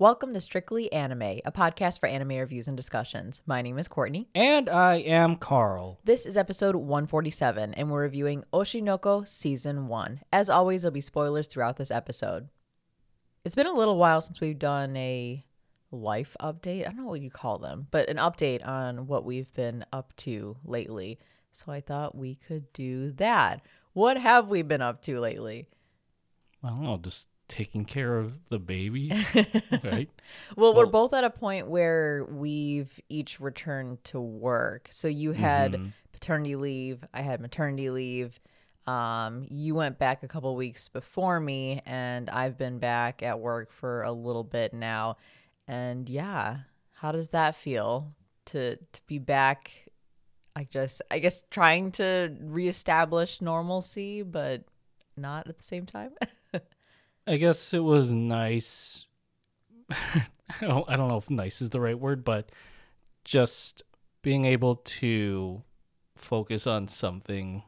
Welcome to Strictly Anime, a podcast for anime reviews and discussions. My name is Courtney. And I am Carl. This is episode 147, and we're reviewing Oshi no Ko Season 1. As always, there'll be spoilers throughout this episode. It's been a little while since we've done a life update. I don't know what you call them, but an update on what we've been up to lately. So I thought we could do that. What have we been up to lately? I don't know, just taking care of the baby, right? Well, we're both at a point where we've each returned to work. So you had Mhm. paternity leave, I had maternity leave. Um, you went back a couple weeks before me, and I've been back at work for a little bit now. And yeah, how does that feel to to be back? I just, I guess, trying to reestablish normalcy, but not at the same time. I guess it was nice. I don't, I don't know if nice is the right word, but just being able to focus on something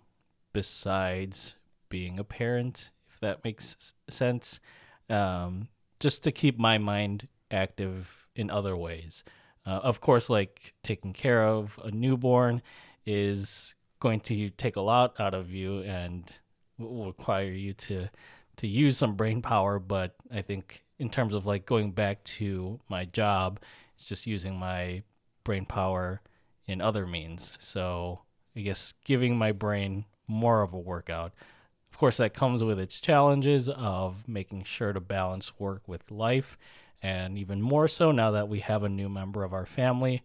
besides being a parent, if that makes sense. Um, just to keep my mind active in other ways. Uh, of course, like taking care of a newborn is going to take a lot out of you and will require you to to use some brain power but i think in terms of like going back to my job it's just using my brain power in other means. So i guess giving my brain more of a workout. Of course that comes with its challenges of making sure to balance work with life and even more so now that we have a new member of our family.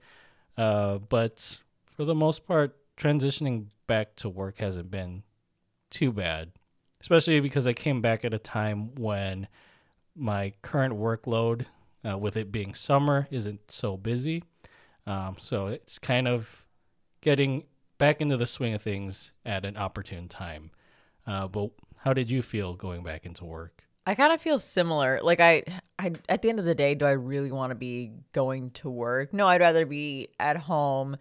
Uh, but for the most part transitioning back to work hasn't been too bad especially because I came back at a time when my current workload, uh, with it being summer, isn't so busy. Um, so it's kind of getting back into the swing of things at an opportune time. Uh, but how did you feel going back into work? I kind of feel similar. Like I, I at the end of the day, do I really want to be going to work? No, I'd rather be at home,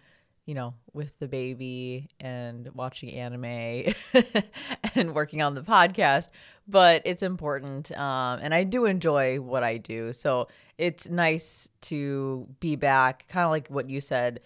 you know, with the baby and watching anime and working on the podcast. But it's important, um, and I do enjoy what I do. So it's nice to be back, kind of like what you said,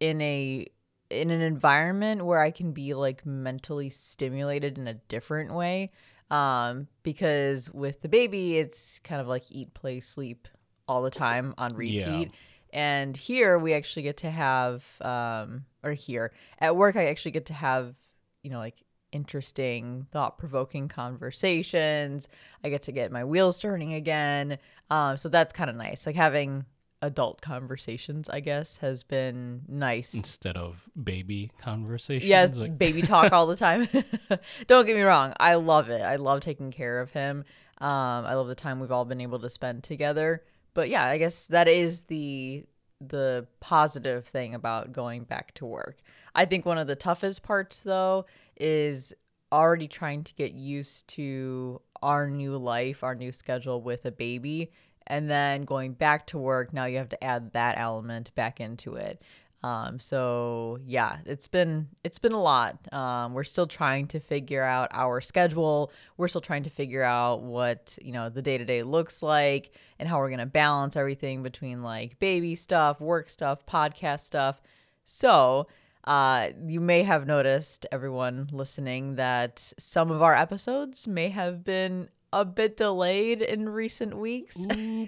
in a in an environment where I can be like mentally stimulated in a different way um because with the baby it's kind of like eat play sleep all the time on repeat and here we actually get to have um or here at work i actually get to have you know like interesting thought-provoking conversations i get to get my wheels turning again um so that's kind of nice like having adult conversations i guess has been nice Instead of baby conversations? Yes, Like- baby talk all the time. Don't get me wrong. I love it. I love taking care of him. Um, I love the time we've all been able to spend together. But yeah, I guess that is the the positive thing about going back to work. I think one of the toughest parts though is already trying to get used to our new life, our new schedule with a baby, and then going back to work. Now you have to add that element back into it. Um, so yeah, it's been it's been a lot. Um, we're still trying to figure out our schedule. We're still trying to figure out what you know the day to day looks like and how we're gonna balance everything between like baby stuff, work stuff, podcast stuff. So uh, you may have noticed, everyone listening, that some of our episodes may have been a bit delayed in recent weeks.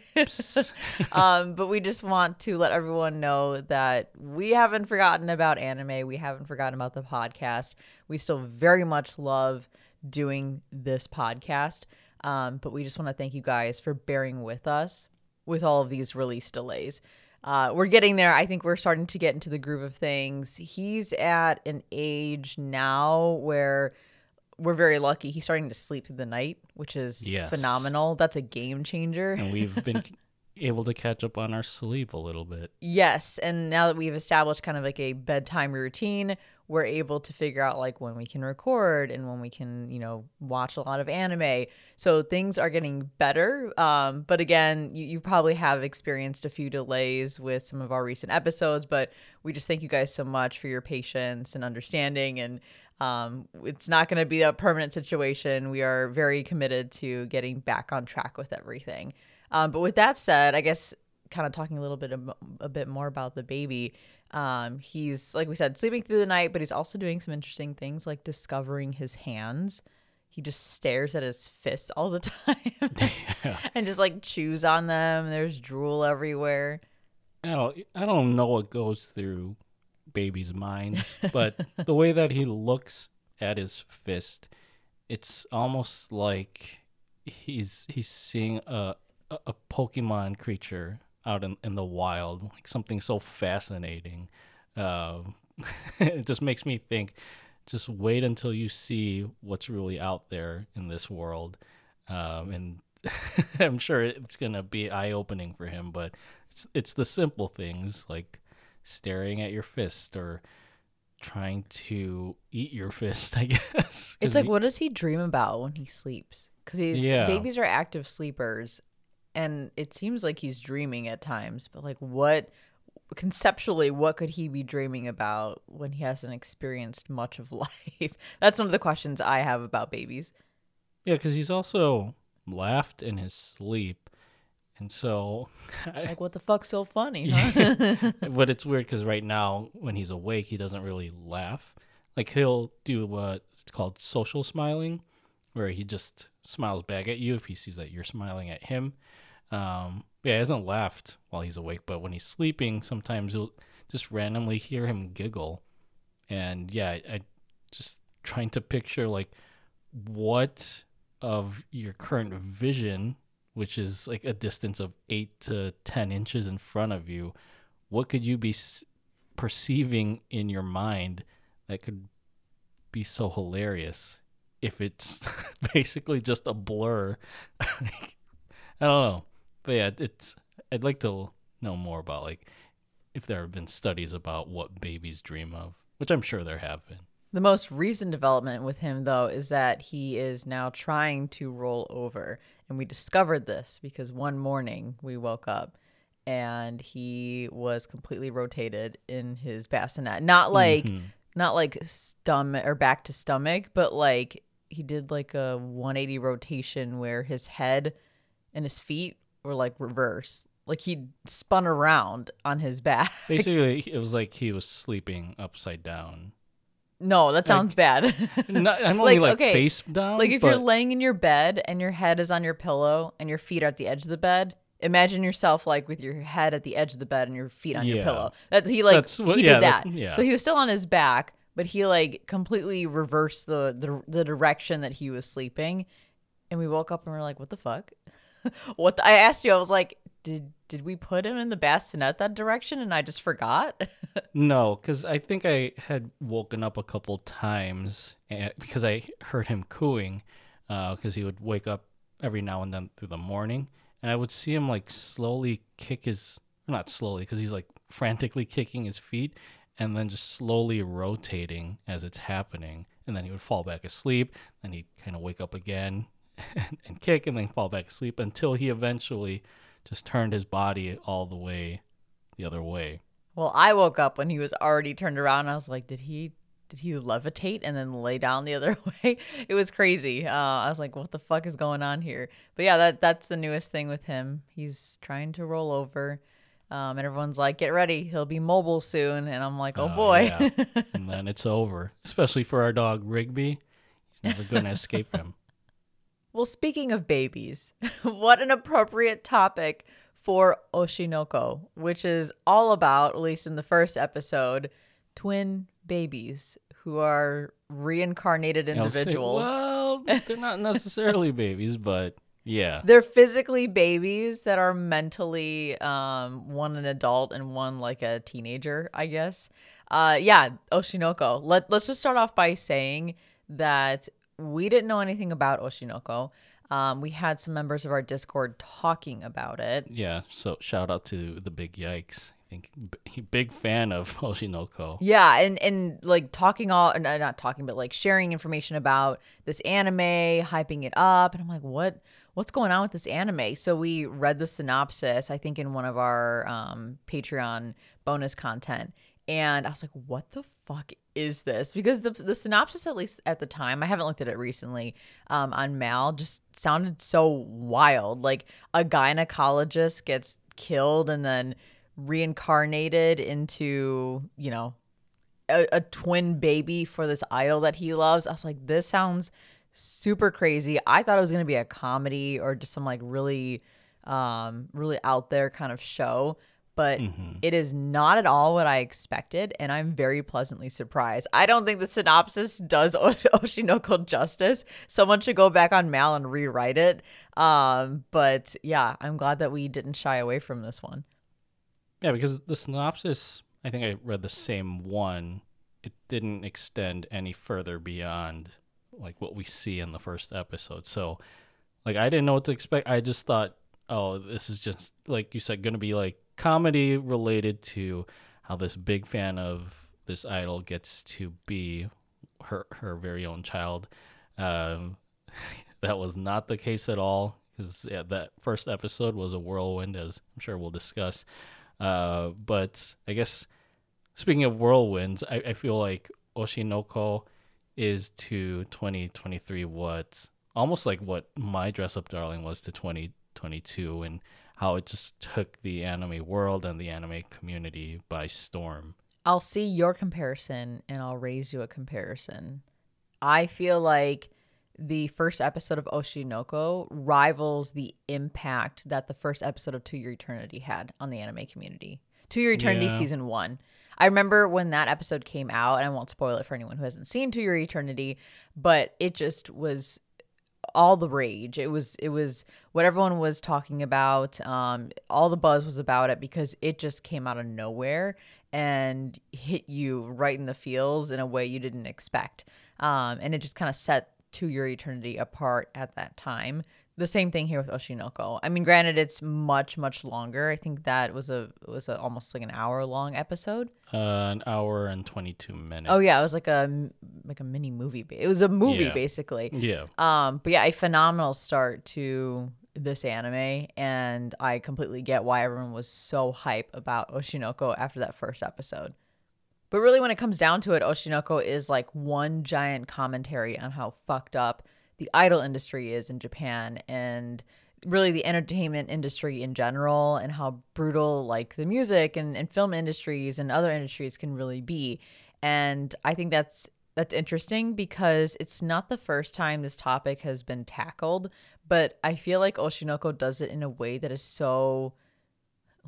Um, but we just want to let everyone know that we haven't forgotten about anime. We haven't forgotten about the podcast. We still very much love doing this podcast. Um, but we just want to thank you guys for bearing with us with all of these release delays. Uh, we're getting there. I think we're starting to get into the groove of things. He's at an age now where we're very lucky. He's starting to sleep through the night, which is Yes. phenomenal. That's a game changer. and we've been able to catch up on our sleep a little bit. Yes, and now that we've established kind of like a bedtime routine, we're able to figure out like when we can record and when we can, you know, watch a lot of anime. So things are getting better. Um, but again, you, you probably have experienced a few delays with some of our recent episodes, but we just thank you guys so much for your patience and understanding. And um, it's not going to be a permanent situation. We are very committed to getting back on track with everything. Um, but with that said, I guess kind of talking a little bit ab- a bit more about the baby. Um, he's like we said, sleeping through the night, but he's also doing some interesting things like discovering his hands. He just stares at his fists all the time Yeah. and just like chews on them. There's drool everywhere. I don't I don't know what goes through babies' minds, but the way that he looks at his fist, it's almost like he's he's seeing a a, Pokemon creature out in, in the wild, like something so fascinating. Um, it just makes me think. Just wait until you see what's really out there in this world, um, and I'm sure it's gonna be eye opening for him. But it's it's the simple things like staring at your fist or trying to eat your fist. I guess. It's like, he- what does he dream about when he sleeps? Because he's Yeah. babies are active sleepers, and it seems like he's dreaming at times. But like, what conceptually, what could he be dreaming about when he hasn't experienced much of life? That's one of the questions I have about babies. yeah, because he's also laughed in his sleep, and so. Like, what the fuck's so funny? Huh? but it's weird because right now when he's awake, he doesn't really laugh. Like he'll do what's called social smiling, where he just smiles back at you if he sees that you're smiling at him. Um, yeah, he hasn't laughed while he's awake, but when he's sleeping, sometimes you'll just randomly hear him giggle. And yeah, I, I just trying to picture like what of your current vision, which is like a distance of eight to ten inches in front of you, what could you be s- perceiving in your mind that could be so hilarious if it's basically just a blur? I don't know, but yeah, it's. I'd like to know more about like if there have been studies about what babies dream of, which I'm sure there have been. The most recent development with him, though, is that he is now trying to roll over. And we discovered this because one morning we woke up and he was completely rotated in his bassinet. Not like, Mhm. not like stomach or back to stomach, but like he did like a 180 rotation where his head and his feet were like reverse. Like he spun around on his back. Basically, it was like he was sleeping upside down. No, that sounds bad. Not, I'm only Like, okay, face down. Like if but, you're laying in your bed and your head is on your pillow and your feet are at the edge of the bed, imagine yourself like with your head at the edge of the bed and your feet on your pillow. That's he like That's what- he yeah, did that- that. yeah. So he was still on his back, but he like completely reversed the the, the direction that he was sleeping. And we woke up and we're like, "What the fuck?" what the, I asked you, I was like, "Did did we put him in the bassinet that direction and I just forgot?" No, because I think I had woken up a couple times eh, because I heard him cooing, because he would wake up every now and then through the morning, and I would see him like slowly kick his, not slowly, because he's like frantically kicking his feet, and then just slowly rotating as it's happening, and then he would fall back asleep, then he'd kind of wake up again and, and kick, and then fall back asleep until he eventually just turned his body all the way the other way. Well, I woke up when he was already turned around. I was like, did he did he levitate and then lay down the other way? It was crazy. Uh, I was like, what the fuck is going on here? But yeah, that that's the newest thing with him. He's trying to roll over. Um, and everyone's like, get ready, he'll be mobile soon. And I'm like, oh, Oh, boy. yeah. and then it's over. Especially for our dog Rigby. He's never going to escape him. Well, speaking of babies, what an appropriate topic for Oshi no Ko, which is all about, at least in the first episode, twin babies who are reincarnated I'll say, individuals. well, they're not necessarily babies, but yeah. They're physically babies that are mentally um, one an adult and one like a teenager, I guess. Uh, yeah, Oshi no Ko. Let Let's just start off by saying that we didn't know anything about Oshi no Ko. Um, we had some members of our Discord talking about it. Yeah. So shout out to the big yikes. I think b- big fan of Oshi no Ko. Yeah, and and like talking all not talking, but like sharing information about this anime, hyping it up, and I'm like, what what's going on with this anime? So we read the synopsis, I think, in one of our um, Patreon bonus content, and I was like, "What the fuck is this?" Because the the synopsis, at least at the time, I haven't looked at it recently, um, on Mal, just sounded so wild. Like a gynecologist gets killed and then reincarnated into, you know, a, a twin baby for this idol that he loves. I was like, this sounds super crazy. I thought it was gonna be a comedy or just some like really, um, really out there kind of show but it is not at all what I expected, and I'm very pleasantly surprised. I don't think the synopsis does Oshi no Ko justice. Someone should go back on Mal and rewrite it. Um, but yeah, I'm glad that we didn't shy away from this one. Yeah, because the synopsis, I think I read the same one. It didn't extend any further beyond like what we see in the first episode. So, like, I didn't know what to expect. I just thought, oh, this is just like you said, going to be like comedy related to how this big fan of this idol gets to be her her very own child. Um, that was not the case at all because yeah, that first episode was a whirlwind, as I'm sure we'll discuss. Uh, but I guess speaking of whirlwinds, I, I feel like Oshi no Ko is to 2023 what almost like what my dress up darling was to 2022 and how it just took the anime world and the anime community by storm. I'll see your comparison and I'll raise you a comparison. I feel like the first episode of Oshi no Ko rivals the impact that the first episode of To Your Eternity had on the anime community. To Your Eternity Yeah. season one. I remember when that episode came out, and I won't spoil it for anyone who hasn't seen To Your Eternity, but it just was all the rage. It was it was what everyone was talking about. Um, all the buzz was about it because it just came out of nowhere and hit you right in the feels in a way you didn't expect. Um, and it just kind of set to your eternity apart at that time. The same thing here with Oshi no Ko. I mean, granted, it's much much longer. I think that was a was a, almost like an hour long episode. Uh, an hour and 22 minutes. Oh yeah, it was like a like a mini movie. It was a movie Yeah. basically. Yeah. Um, but yeah, a phenomenal start to this anime, and I completely get why everyone was so hype about Oshi no Ko after that first episode. But really, when it comes down to it, Oshi no Ko is like one giant commentary on how fucked up the idol industry is in Japan and really the entertainment industry in general and how brutal like the music and, and film industries and other industries can really be. And I think that's that's interesting because it's not the first time this topic has been tackled, but I feel like Oshi no Ko does it in a way that is so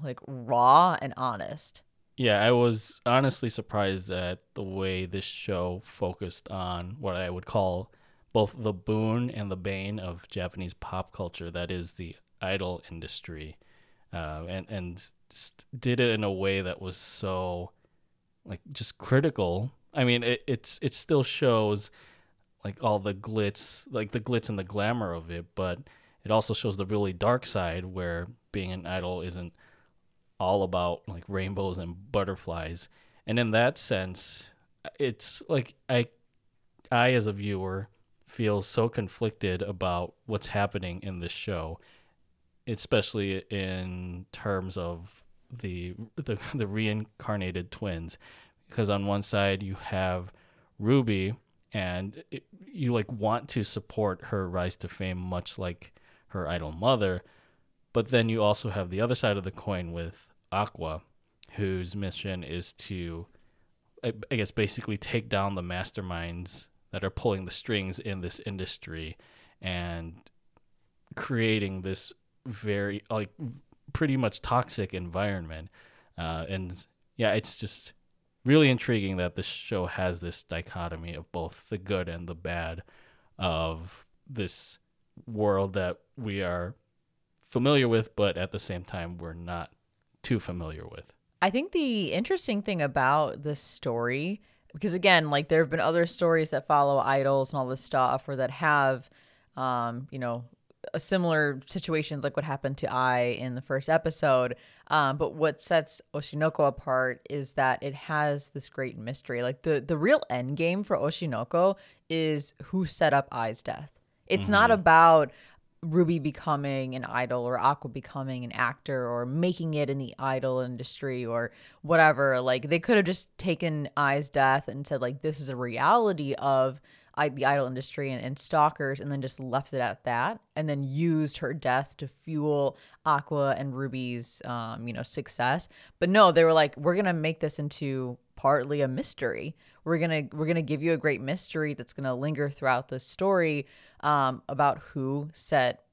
like raw and honest. Yeah, I was honestly surprised at the way this show focused on what I would call both the boon and the bane of Japanese pop culture, that is the idol industry, uh, and and did it in a way that was so like just critical. I mean, it it's it still shows like all the glitz, like the glitz and the glamour of it, but it also shows the really dark side where being an idol isn't all about like rainbows and butterflies. And in that sense, it's like I I as a viewer feel so conflicted about what's happening in this show, especially in terms of the the, the reincarnated twins. Because on one side you have Ruby and it, you like want to support her rise to fame much like her idol mother. But then you also have the other side of the coin with Aqua, whose mission is to, I guess, basically take down the masterminds that are pulling the strings in this industry and creating this very, like, pretty much toxic environment. Uh, and yeah, it's just really intriguing that this show has this dichotomy of both the good and the bad of this world that we are familiar with, but at the same time, we're not too familiar with. I think the interesting thing about this story, because again, like there have been other stories that follow idols and all this stuff, or that have, um, you know, a similar situations like what happened to Ai in the first episode. Um, but what sets Oshi no Ko apart is that it has this great mystery. Like the the real end game for Oshi no Ko is who set up Ai's death. It's not about Ruby becoming an idol or Aqua becoming an actor or making it in the idol industry or whatever. Like they could have just taken Ai's death and said like this is a reality of I, the idol industry and, and stalkers and then just left it at that and then used her death to fuel Aqua and Ruby's um, you know success. But no, they were like we're going to make this into partly a mystery. We're going to we're going to give you a great mystery that's going to linger throughout the story um, about who set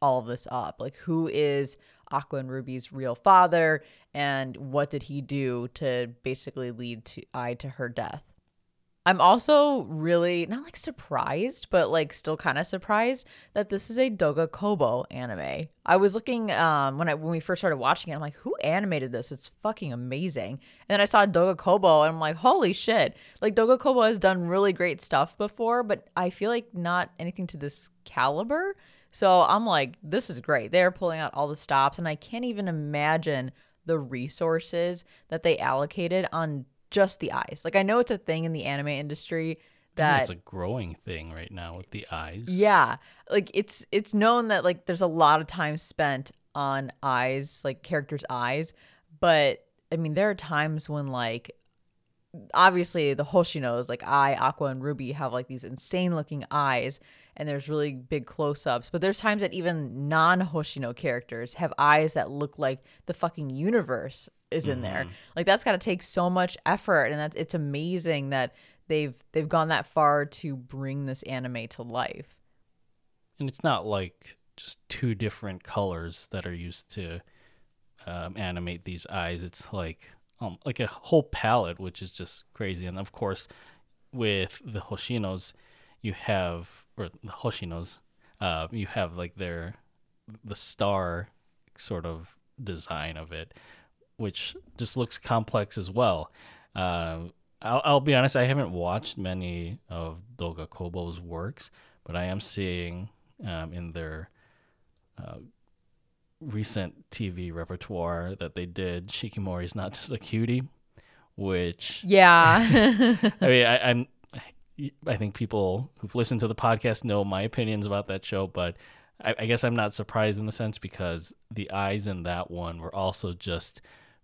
all of this up. Like who is Aqua and Ruby's real father and what did he do to basically lead to Ai to her death. I'm also really not like surprised, but like still kind of surprised that this is a Doga Kobo anime. I was looking um when I when we first started watching it, I'm like, who animated this? It's fucking amazing. And then I saw Doga Kobo and I'm like, holy shit. Like Doga Kobo has done really great stuff before, but I feel like not anything to this caliber. So I'm like, this is great. They're pulling out all the stops, and I can't even imagine the resources that they allocated on just the eyes. Like I know it's a thing in the anime industry that it's a growing thing right now with the eyes. Yeah. Like it's it's known that like there's a lot of time spent on eyes, like characters' eyes, but I mean there are times when like obviously the Hoshinos, like Ai, Aqua, and Ruby have like these insane looking eyes and there's really big close ups. But there's times that even non Hoshino characters have eyes that look like the fucking universe is in there. Like that's got to take so much effort, and that's it's amazing that they've they've gone that far to bring this anime to life. And it's not like just two different colors that are used to um, animate these eyes. It's like um, like a whole palette, which is just crazy. And of course, with the Hoshinos, you have or the Hoshinos, uh, you have like their the star sort of design of it, which just looks complex as well. Uh, I'll, I'll be honest, I haven't watched many of Doga Kobo's works, but I am seeing um, in their uh, recent TV repertoire that they did, Shikimori's not just a cutie, which Yeah. I mean, I, I'm. I think people who've listened to the podcast know my opinions about that show, but I, I guess I'm not surprised in the sense because the eyes in that one were also just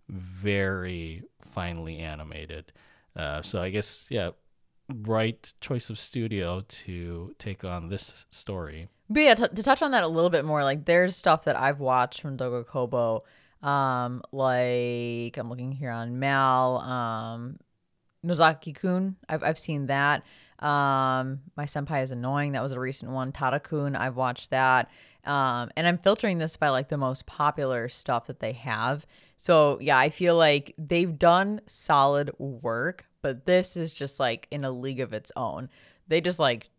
very finely animated. Uh, so I guess yeah, right choice of studio to take on this story. But yeah, t- to touch on that a little bit more, like there's stuff that I've watched from Doga Kobo. Um, like I'm looking here on Mal, um, Nozaki Kun. I've I've seen that. Um, my senpai is annoying. That was a recent one. Tada Kun. I've watched that. Um, and I'm filtering this by like the most popular stuff that they have. So yeah, I feel like they've done solid work, but this is just like in a league of its own. They just like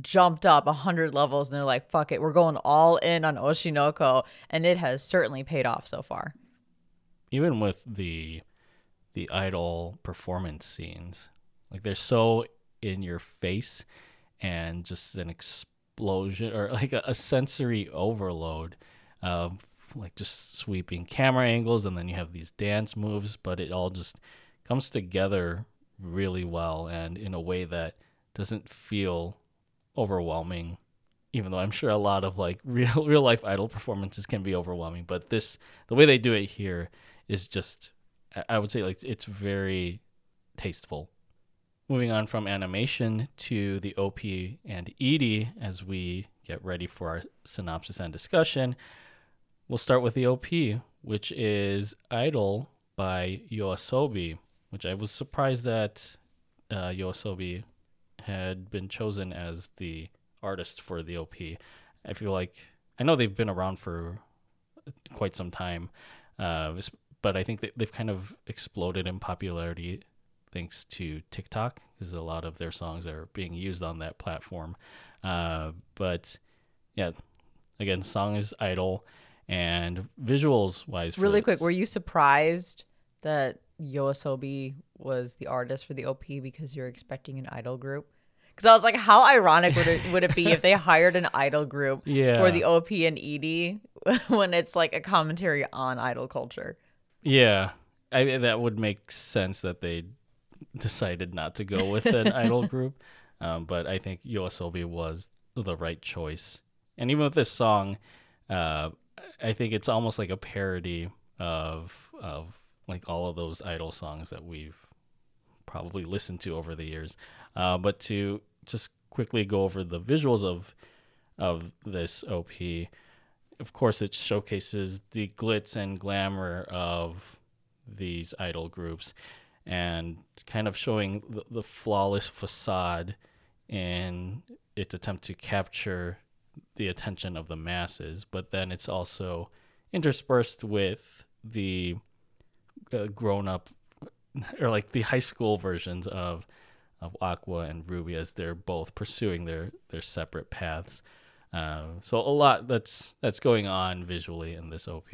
jumped up a hundred levels and they're like, fuck it, we're going all in on Oshi no Ko, and it has certainly paid off so far. Even with the the idol performance scenes, like they're so in your face and just an explosion or like a, a sensory overload of like just sweeping camera angles and then you have these dance moves but it all just comes together really well and in a way that doesn't feel overwhelming even though i'm sure a lot of like real real life idol performances can be overwhelming. But this the way they do it here is just I- would say like it's very tasteful. Moving on from animation to the op and edie as we get ready for our synopsis and discussion We'll start with the OP, which is Idol by Yoasobi, which I was surprised that uh, Yoasobi had been chosen as the artist for the OP. I feel like I know they've been around for quite some time, uh, but I think that they've kind of exploded in popularity thanks to TikTok, because a lot of their songs are being used on that platform. Uh, but yeah, again, song is Idol and visuals wise really quick were you surprised that yoasobi was the artist for the op because you're expecting an idol group? Because i was like how ironic would it, would it be if they hired an idol group yeah. for the op and ed when it's like a commentary on idol culture? Yeah. I, that would make sense that they decided not to go with an idol group. Um, but i think yoasobi was the right choice. And even with this song, uh, I think it's almost like a parody of of like all of those idol songs that we've probably listened to over the years. Uh, but to just quickly go over the visuals of of this OP, of course, it showcases the glitz and glamour of these idol groups and kind of showing the, the flawless facade in its attempt to capture the attention of the masses. But then it's also interspersed with the uh, grown up or like the high school versions of of Aqua and Ruby as they're both pursuing their their separate paths. Uh, so a lot that's that's going on visually in this OP.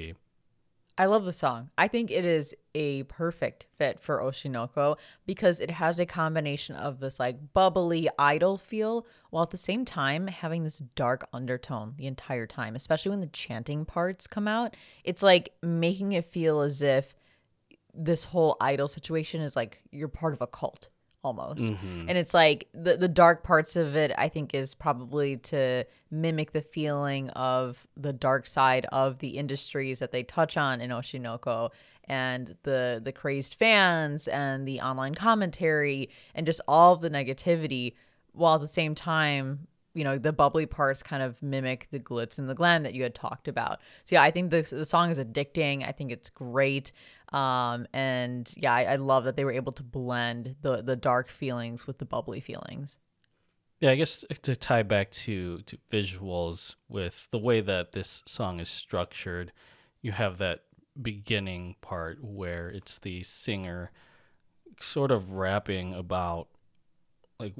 I love the song. I think it is a perfect fit for Oshi no Ko because it has a combination of this like bubbly idol feel while at the same time having this dark undertone the entire time, especially when the chanting parts come out. It's like making it feel as if this whole idol situation is like you're part of a cult almost. Mm-hmm. And it's like the the dark parts of it I think is probably to mimic the feeling of the dark side of the industries that they touch on in Oshi no Ko and the the crazed fans and the online commentary and just all the negativity while at the same time you know the bubbly parts kind of mimic the glitz and the glam that you had talked about. So yeah i think the, the song is addicting. I think it's great. Um, and yeah I, I love that they were able to blend the the dark feelings with the bubbly feelings. Yeah i guess to tie back to to visuals with the way that this song is structured you have that beginning part where it's the singer sort of rapping about like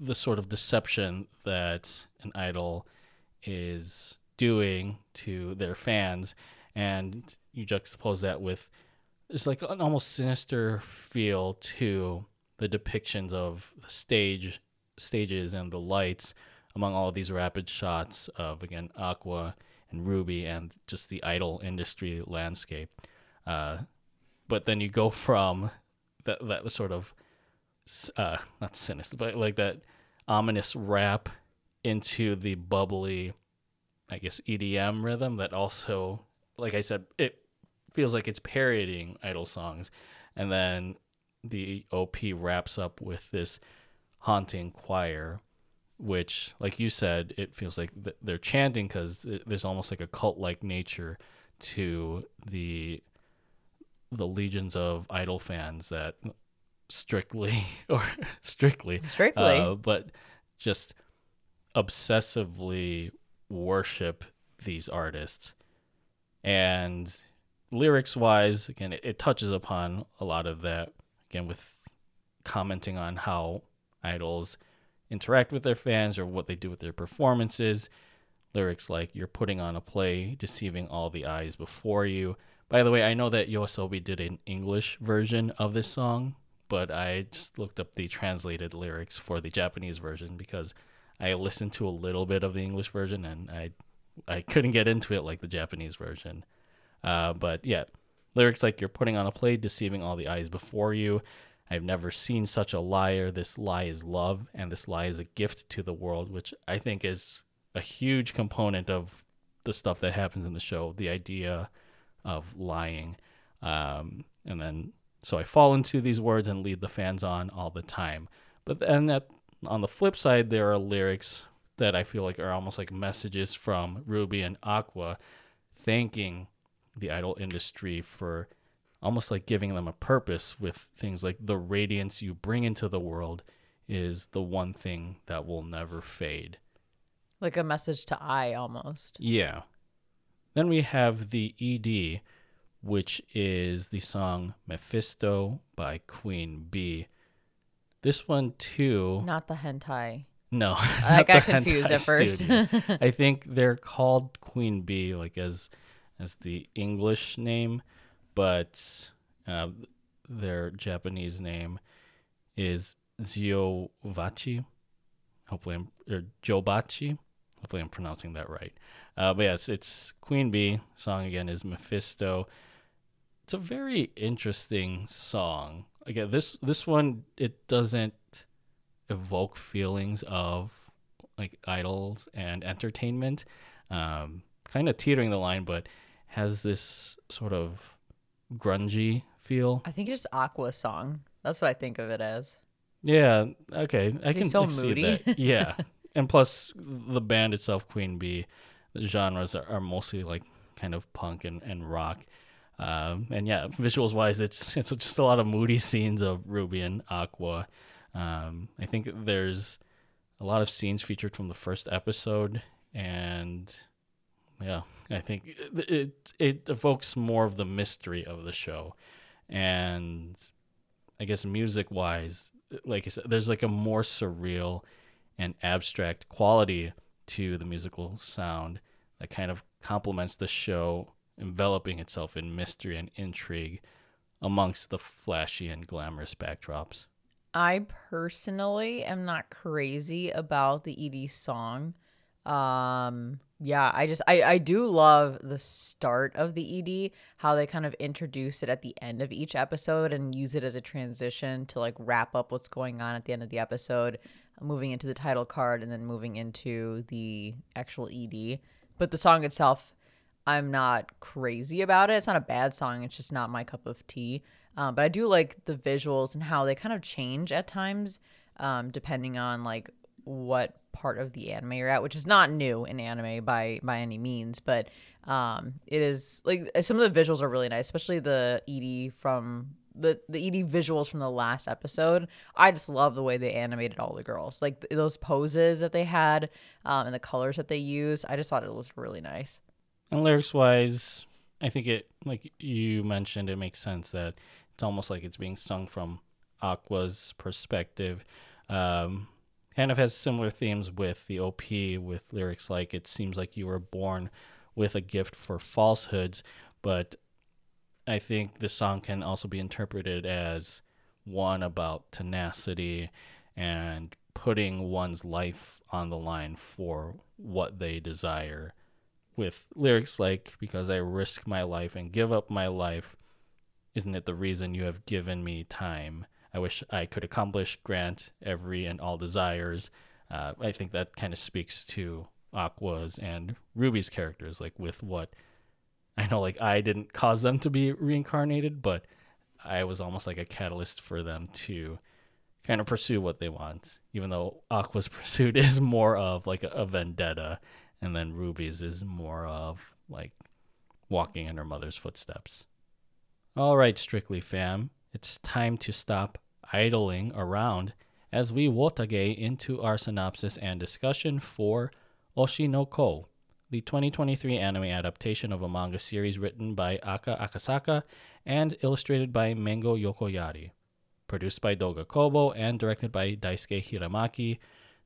the sort of deception that an idol is doing to their fans and you juxtapose that with it's like an almost sinister feel to the depictions of the stage stages and the lights among all these rapid shots of again aqua and ruby and just the idol industry landscape. Uh, but then you go from that that sort of uh, not sinister, but like that ominous rap into the bubbly, I guess EDM rhythm that also, like I said, it feels like it's parodying idol songs, and then the OP wraps up with this haunting choir, which, like you said, it feels like they're chanting because there's almost like a cult-like nature to the the legions of idol fans that strictly or strictly strictly. uh, but just obsessively worship these artists. And lyrics wise again it, it, touches upon a lot of that again with commenting on how idols interact with their fans or what they do with their performances. Lyrics like you're putting on a play deceiving all the eyes before you. By the way i know that yoasobi did an english version of this song but I just looked up the translated lyrics for the Japanese version because I listened to a little bit of the English version and I I couldn't get into it like the Japanese version. Uh, but yeah, lyrics like you're putting on a play, deceiving all the eyes before you. I've never seen such a liar. This lie is love, and this lie is a gift to the world, which I think is a huge component of the stuff that happens in the show. The idea of lying, um, and then so I fall into these words and lead the fans on all the time. But then that, on the flip side, there are lyrics that I feel like are almost like messages from Ruby and Aqua thanking the idol industry for almost like giving them a purpose with things like the radiance you bring into the world is the one thing that will never fade. Like a message to Ai almost. Yeah. Then we have the ED, which is the song Mephisto by Queen Bee. This one too. Not the hentai. No, I got confused at first. I think they're called Queen Bee, like as as the English name, but uh, their Japanese name is Ziovachi. Hopefully, I'm or Jobachi. Hopefully, I'm pronouncing that right. Uh, but yes, it's Queen Bee. Song again is Mephisto it's a very interesting song. Again, this this one it doesn't evoke feelings of like idols and entertainment. Um, kind of teetering the line, but has this sort of grungy feel. I think it's just Aqua's song. That's what I think of it as. Yeah. Okay. I can so see that. Yeah. and plus, the band itself, Queen Bee, the genres are, are mostly like kind of punk and, and rock. Um, and yeah, visuals wise, it's it's just a lot of moody scenes of Ruby and Aqua. Um, I think there's a lot of scenes featured from the first episode, and yeah, I think it it, it evokes more of the mystery of the show, and I guess music wise, like I said, there's like a more surreal and abstract quality to the musical sound that kind of complements the show enveloping itself in mystery and intrigue amongst the flashy and glamorous backdrops. I personally am not crazy about the ED song. Um yeah, I just I I do love the start of the ED, how they kind of introduce it at the end of each episode and use it as a transition to like wrap up what's going on at the end of the episode, moving into the title card and then moving into the actual ED. But the song itself I'm not crazy about it. It's not a bad song. It's just not my cup of tea. Um, but I do like the visuals and how they kind of change at times, um, depending on like what part of the anime you're at, which is not new in anime by by any means. But um, it is like some of the visuals are really nice, especially the ED from the the ED visuals from the last episode. I just love the way they animated all the girls, like th- those poses that they had um, and the colors that they used. I just thought it was really nice. And lyrics wise, I think it, like you mentioned, it makes sense that it's almost like it's being sung from Aqua's perspective. Um, kind of has similar themes with the OP, with lyrics like, It seems like you were born with a gift for falsehoods. But I think the song can also be interpreted as one about tenacity and putting one's life on the line for what they desire with lyrics like because I risk my life and give up my life isn't it the reason you have given me time? I wish I could accomplish grant every and all desires. Uh, I think that kind of speaks to Aqua's and Ruby's characters like with what I know like Ai didn't cause them to be reincarnated but Ai was almost like a catalyst for them to kind of pursue what they want even though Aqua's pursuit is more of like a, a vendetta and then Ruby's is more of like walking in her mother's footsteps. All right, Strictly fam, it's time to stop idling around as we wotage into our synopsis and discussion for Oshi no Ko, the 2023 anime adaptation of a manga series written by Aka Akasaka and illustrated by Mengo Yokoyari. Produced by Doga Kobo and directed by Daisuke Hiramaki,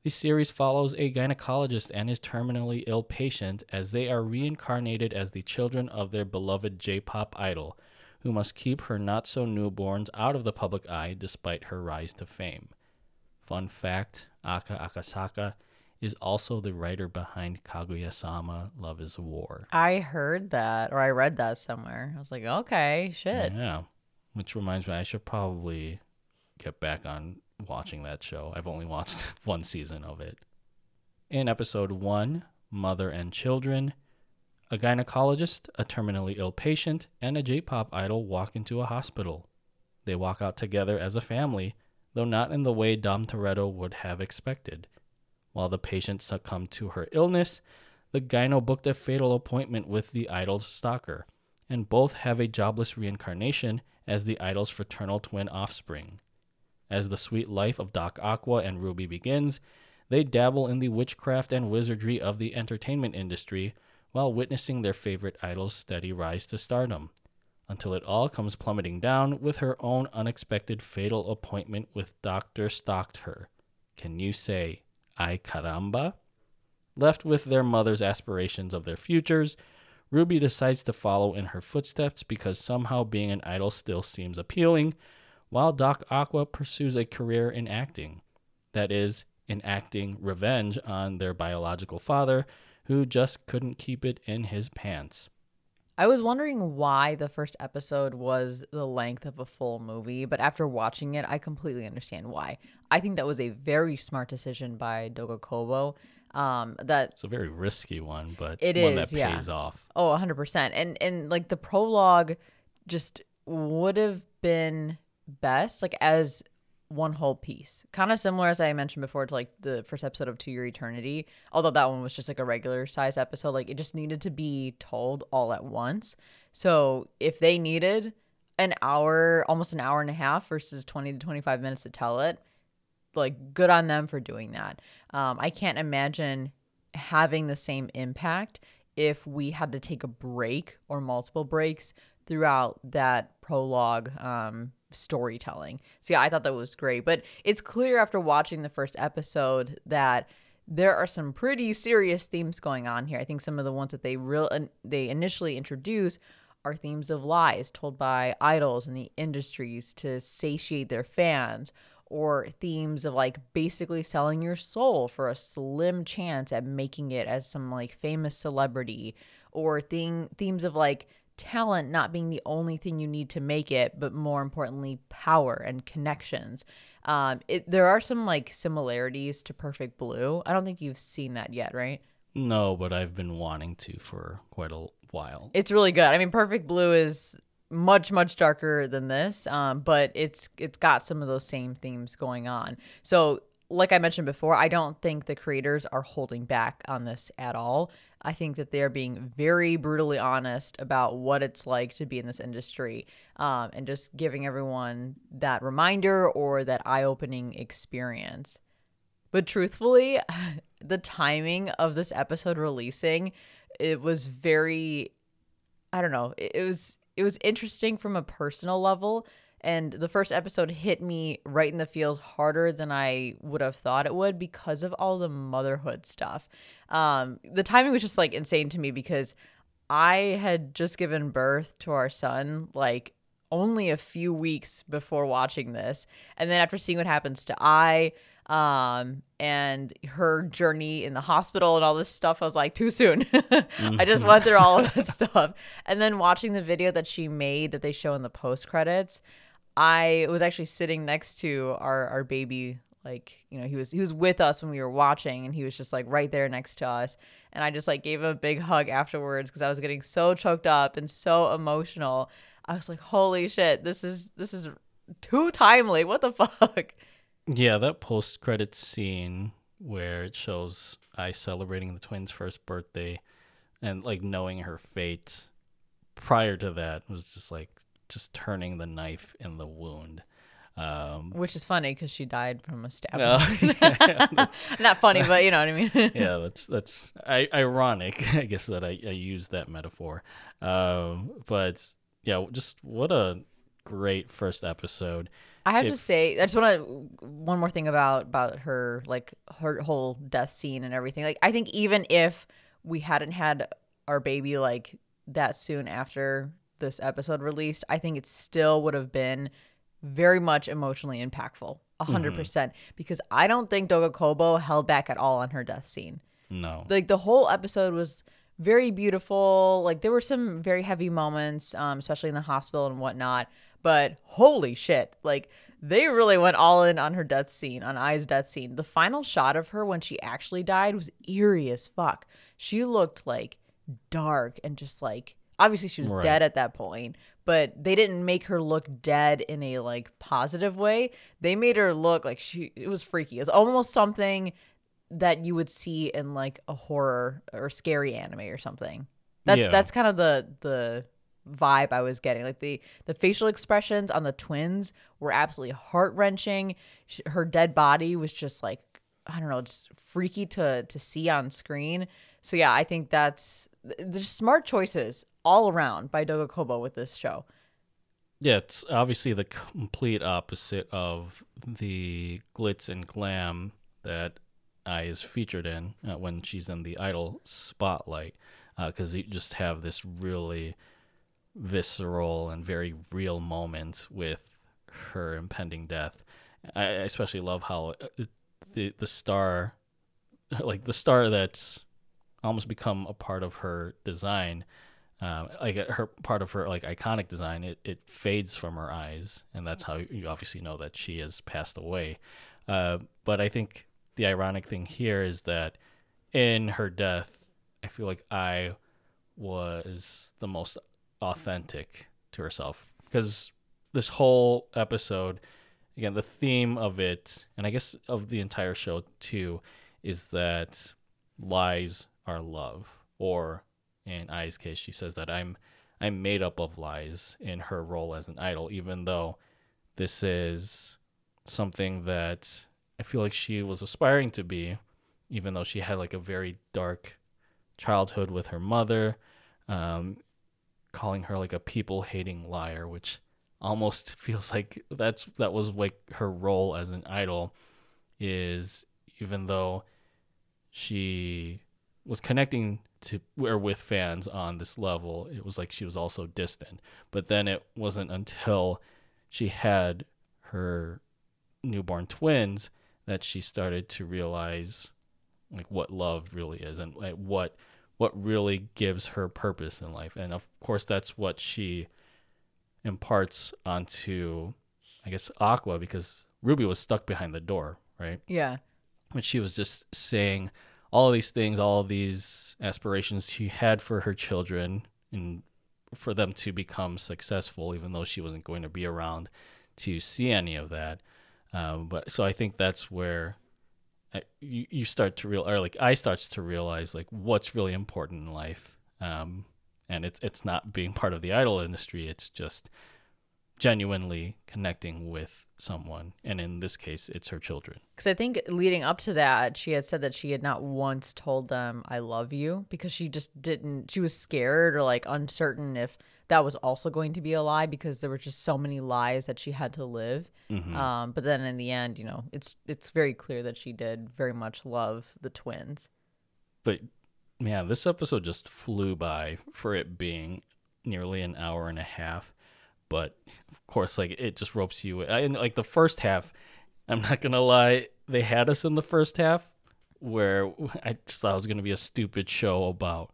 the series follows a gynecologist and his terminally ill patient as they are reincarnated as the children of their beloved J pop idol, who must keep her not so newborns out of the public eye despite her rise to fame. Fun fact Aka Akasaka is also the writer behind Kaguya sama Love is War. I heard that or I read that somewhere. I was like, okay, shit. Yeah. Which reminds me, I should probably get back on watching that show. I've only watched one season of it. In episode one, Mother and Children, a gynecologist, a terminally ill patient, and a J pop idol walk into a hospital. They walk out together as a family, though not in the way Dom Toretto would have expected. While the patient succumbed to her illness, the gyno booked a fatal appointment with the idol's stalker, and both have a jobless reincarnation as the idol's fraternal twin offspring. As the sweet life of Doc Aqua and Ruby begins, they dabble in the witchcraft and wizardry of the entertainment industry while witnessing their favorite idol's steady rise to stardom, until it all comes plummeting down with her own unexpected fatal appointment with Dr. Stalked her. Can you say, ay caramba? Left with their mother's aspirations of their futures, Ruby decides to follow in her footsteps because somehow being an idol still seems appealing, while Doc Aqua pursues a career in acting. That is, in acting revenge on their biological father, who just couldn't keep it in his pants. I was wondering why the first episode was the length of a full movie, but after watching it, I completely understand why. I think that was a very smart decision by Doga Kobo. Um, that It's a very risky one, but It one is, that yeah. pays off. Oh, 100%. And and like the prologue just would have been best like as one whole piece. Kind of similar as I mentioned before to like the first episode of To Your Eternity, although that one was just like a regular size episode, like it just needed to be told all at once. So, if they needed an hour, almost an hour and a half versus 20 to 25 minutes to tell it, like good on them for doing that. Um, I can't imagine having the same impact if we had to take a break or multiple breaks throughout that prologue um, storytelling. So yeah, I thought that was great. But it's clear after watching the first episode that there are some pretty serious themes going on here. I think some of the ones that they real they initially introduce are themes of lies told by idols in the industries to satiate their fans or themes of like basically selling your soul for a slim chance at making it as some like famous celebrity or thing themes of like talent not being the only thing you need to make it but more importantly power and connections um it, there are some like similarities to perfect blue i don't think you've seen that yet right No, but I've been wanting to for quite a while. it's really good. I mean, Perfect Blue is much much darker than this, um, but it's it's got some of those same themes going on. So, like I mentioned before, I don't think the creators are holding back on this at all. I think that they are being very brutally honest about what it's like to be in this industry, um, and just giving everyone that reminder or that eye-opening experience. But truthfully, the timing of this episode releasing, it was very I don't know. It was it was interesting from a personal level and the first episode hit me right in the feels harder than I would have thought it would because of all the motherhood stuff. Um the timing was just like insane to me because I had just given birth to our son like only a few weeks before watching this. And then after seeing what happens to Ai um and her journey in the hospital and all this stuff I was like too soon. I just went through all of that stuff. And then watching the video that she made that they show in the post credits, I was actually sitting next to our our baby like you know he was he was with us when we were watching and he was just like right there next to us. And i just like gave him a big hug afterwards because i was getting so choked up and so emotional. I was like holy shit this is this is too timely. What the fuck? Yeah, that post credit scene where it shows Ai celebrating the twins' first birthday and like knowing her fate prior to that was just like just turning the knife in the wound. Um which is funny because she died from a stab well, yeah, not funny but you know what i mean yeah, that's that's I, ironic, I guess that I, I use that metaphor. Um but yeah, just what a great first episode. I have to say, I just want to one more thing about about her like her whole death scene and everything. Like, I think even if we hadn't had our baby like that soon after this episode released, I think it still would have been very much emotionally impactful, a hundred percent. Because I don't think Doga Kobo held back at all on her death scene No. like the whole episode was very beautiful. Like there were some very heavy moments, um, especially in the hospital and whatnot. But holy shit, like they really went all in on her death scene, on Ai's death scene. The final shot of her when she actually died was eerie as fuck. She looked like dark and just like obviously she was Right. dead at that point, but they didn't make her look dead in a like positive way. They made her look like she it was freaky. It was almost something that you would see in like a horror or scary anime or something. That's Yeah. that's kind of the the vibe I was getting. Like the the facial expressions on the twins were absolutely heart wrenching. Her dead body was just like I don't know, just freaky to to see on screen. So yeah, I think that's there's smart choices all around by Doga Kobo with this show. Yeah, it's obviously the complete opposite of the glitz and glam that Ai is featured in uh, when she's in the idol spotlight, because you just have this really visceral and very real moment with her impending death. I I especially love how uh, the the star, like the star that's almost become a part of her design um, like uh, her part of her like iconic design. It, it fades from her eyes and that's how you obviously know that she has passed away. Uh, but i think the ironic thing here is that in her death, I feel like Ai was the most authentic to herself. Because this whole episode, again, the theme of it, and I guess of the entire show too, is that lies are love. Or in Ai's case, she says that I'm I'm made up of lies in her role as an idol, even though this is something that I feel like she was aspiring to be, even though she had like a very dark childhood with her mother, um, calling her like a people hating liar, which almost feels like that's that was like her role as an idol is even though she was connecting to or with fans on this level it was like she was also distant. But then it wasn't until she had her newborn twins that she started to realize like what love really is and like what what really gives her purpose in life. And of course that's what she imparts onto i guess aqua because ruby was stuck behind the door right? Yeah. but she was just saying all these things, all these aspirations she had for her children and for them to become successful, even though she wasn't going to be around to see any of that. Um, but so I think that's where I, you you start to real or like Ai starts to realize like what's really important in life. Um, and it's it's not being part of the idol industry. It's just genuinely connecting with someone, and in this case, it's her children. Because I think leading up to that, she had said that she had not once told them, I love you, because she just didn't, she was scared or like uncertain if that was also going to be a lie because there were just so many lies that she had to live. Um, but then in the end, you know, it's it's very clear that she did very much love the twins. but man, this episode just flew by for it being nearly an hour and a half. But of course, like it just ropes you. I, and like the first half, I'm not gonna lie, they had us in the first half where I just thought it was gonna be a stupid show about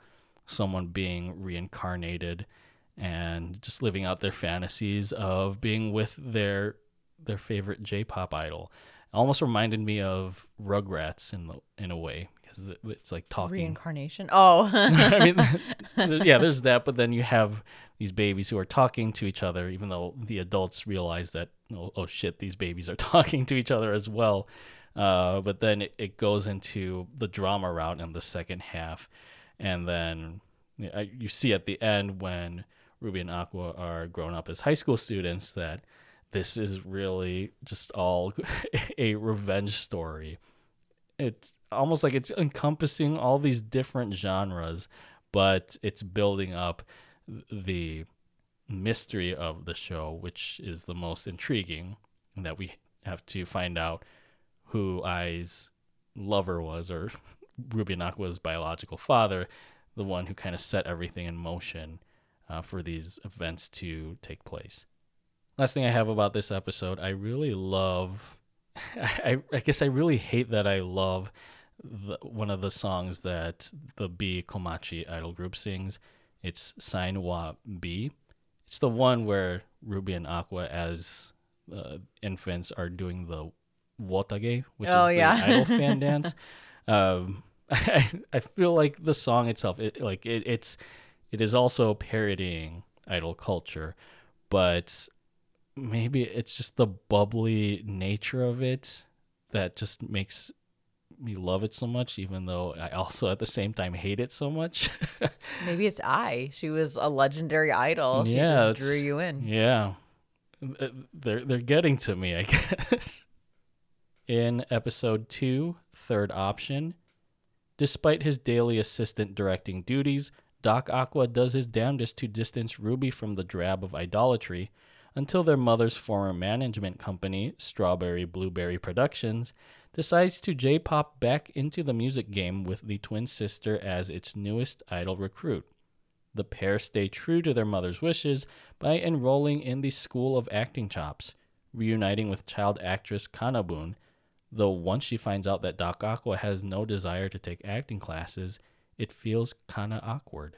someone being reincarnated and just living out their fantasies of being with their their favorite J-pop idol. It almost reminded me of Rugrats in the in a way because it's like talking. Reincarnation. Oh, I mean, yeah, there's that, but then you have these babies who are talking to each other, even though the adults realize that oh, oh shit, these babies are talking to each other as well. Uh, but then it, it goes into the drama route in the second half, and then you, know, you see at the end when Ruby and Aqua are grown up as high school students that this is really just all a revenge story it's almost like it's encompassing all these different genres, but it's building up the mystery of the show, which is the most intriguing, and that we have to find out who Ai's lover was, or Ruby Aqua's biological father, the one who kind of set everything in motion uh, for these events to take place. Last thing I have about this episode, I really love I, I guess I really hate that I love the, one of the songs that the B Komachi idol group sings. It's Sign wa B. It's the one where Ruby and Aqua, as uh, infants, are doing the wotagei, which Oh, is yeah. the idol fan dance. Um, I, I feel like the song itself, it, like it, it's, it is also parodying idol culture, but maybe it's just the bubbly nature of it that just makes me love it so much even though i also at the same time hate it so much maybe it's Ai. She was a legendary idol. She Yeah, just drew you in. yeah Uh, they're they're getting to me i guess in episode two, third option despite his daily assistant directing duties doc aqua does his damnedest to distance ruby from the drab of idolatry until their mother's former management company, Strawberry Blueberry Productions, decides to J pop back into the music game with the twin sister as its newest idol recruit. The pair stay true to their mother's wishes by enrolling in the School of Acting Chops, reuniting with child actress Kanabun, though once she finds out that Doc Aqua has no desire to take acting classes, it feels kinda awkward.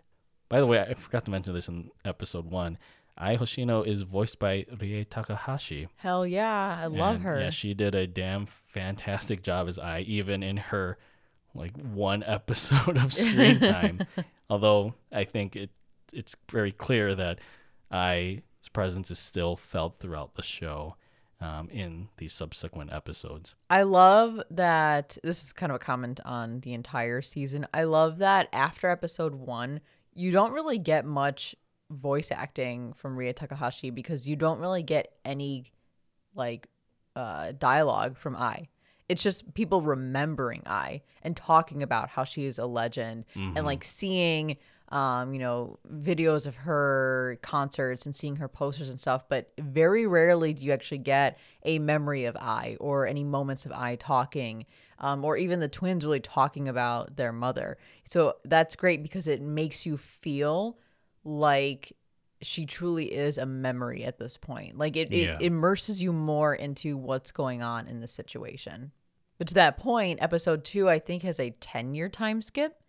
By the way, I forgot to mention this in episode one. Ai Hoshino is voiced by Rie Takahashi. Hell yeah, I love And, her. Yeah, she did a damn fantastic job as Ai, even in her like one episode of screen time. Although I think it it's very clear that Ai's presence is still felt throughout the show um, in these subsequent episodes. I love that this is kind of a comment on the entire season. I love that after episode one, you don't really get much voice acting from Rie Takahashi because you don't really get any like uh, dialogue from Ai. It's just people remembering Ai and talking about how she is a legend and like seeing um, you know, videos of her concerts and seeing her posters and stuff, but very rarely do you actually get a memory of Ai or any moments of Ai talking, um, or even the twins really talking about their mother. So that's great because it makes you feel like she truly is a memory at this point. Like it, Yeah. it immerses you more into what's going on in the situation. But to that point, episode two, I think, has a 10 year time skip.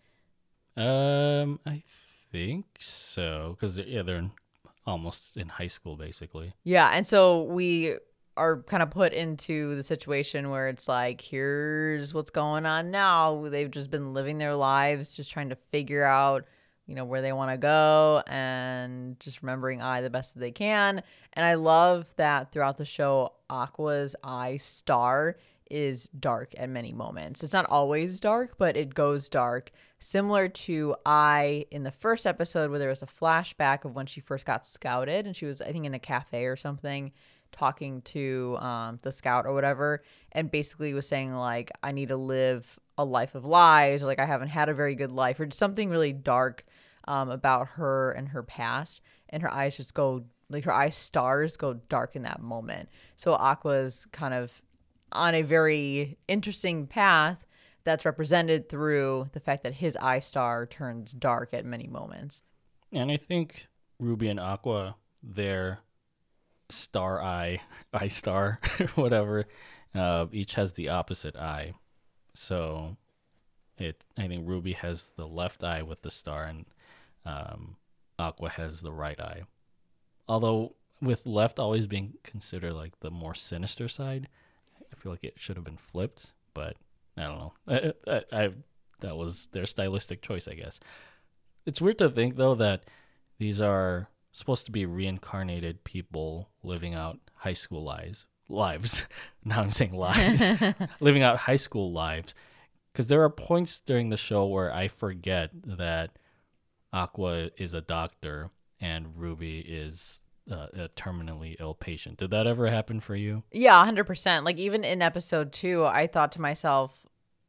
Um, I think so because yeah, they're in, almost in high school basically. Yeah, and so we are kind of put into the situation where it's like, here's what's going on now. They've just been living their lives, just trying to figure out, you know, where they want to go and just remembering Ai the best that they can. And I love that throughout the show, Aqua's eye star is dark at many moments. It's not always dark, but it goes dark. Similar to Ai in the first episode, where there was a flashback of when she first got scouted and she was, I think, in a cafe or something talking to um, the scout or whatever, and basically was saying, like, I need to live a life of lies, or like, I haven't had a very good life, or something really dark um, about her and her past. And her eyes just go, like, her eye stars go dark in that moment. So Aqua's kind of on a very interesting path that's represented through the fact that his eye star turns dark at many moments. And I think Ruby and Aqua, their star eye, eye star, whatever, uh, each has the opposite eye. So it, I think Ruby has the left eye with the star, and um, Aqua has the right eye. Although with left always being considered like the more sinister side, I feel like it should have been flipped. But I don't know. I, I, I that was their stylistic choice, I guess. It's weird to think though that these are supposed to be reincarnated people living out high school lives. Lives. now I'm saying lives. living out high school lives. Because there are points during the show where I forget that Aqua is a doctor and Ruby is uh, a terminally ill patient. Did that ever happen for you? Yeah, 100%. Like, even in episode two, I thought to myself,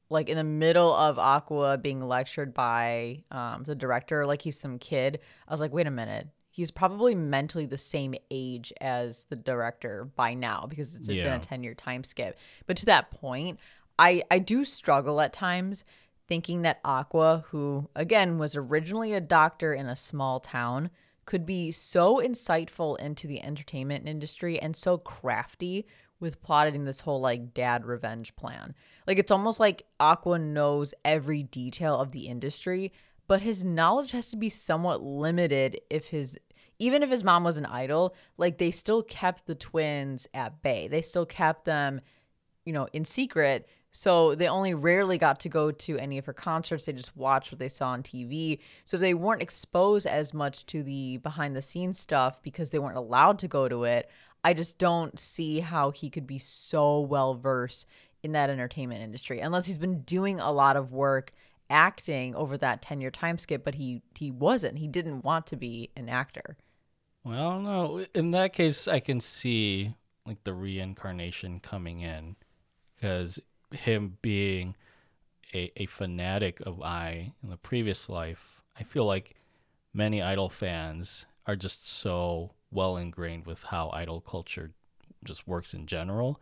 like, in the middle of Aqua being lectured by um, the director, like he's some kid, I was like, wait a minute. He's probably mentally the same age as the director by now because it's been a 10 year time skip. But to that point, I, I do struggle at times thinking that Aqua, who again was originally a doctor in a small town, could be so insightful into the entertainment industry and so crafty with plotting this whole like dad revenge plan. Like it's almost like Aqua knows every detail of the industry, but his knowledge has to be somewhat limited if his even if his mom was an idol, like they still kept the twins at bay. They still kept them you know, in secret. So they only rarely got to go to any of her concerts. They just watched what they saw on TV. So they weren't exposed as much to the behind the scenes stuff because they weren't allowed to go to it. I just don't see how he could be so well versed in that entertainment industry unless he's been doing a lot of work acting over that 10 year time skip, but he he wasn't. He didn't want to be an actor. Well, know. In that case, I can see like the reincarnation coming in because him being a, a fanatic of Ai in the previous life, I feel like many idol fans are just so well ingrained with how idol culture just works in general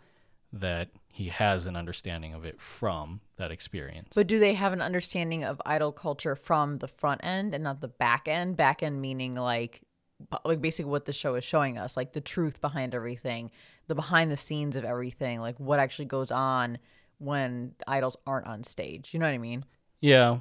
that he has an understanding of it from that experience. But do they have an understanding of idol culture from the front end and not the back end? Back end meaning like like basically what the show is showing us, like the truth behind everything, the behind the scenes of everything, like what actually goes on when idols aren't on stage. You know what I mean? Yeah,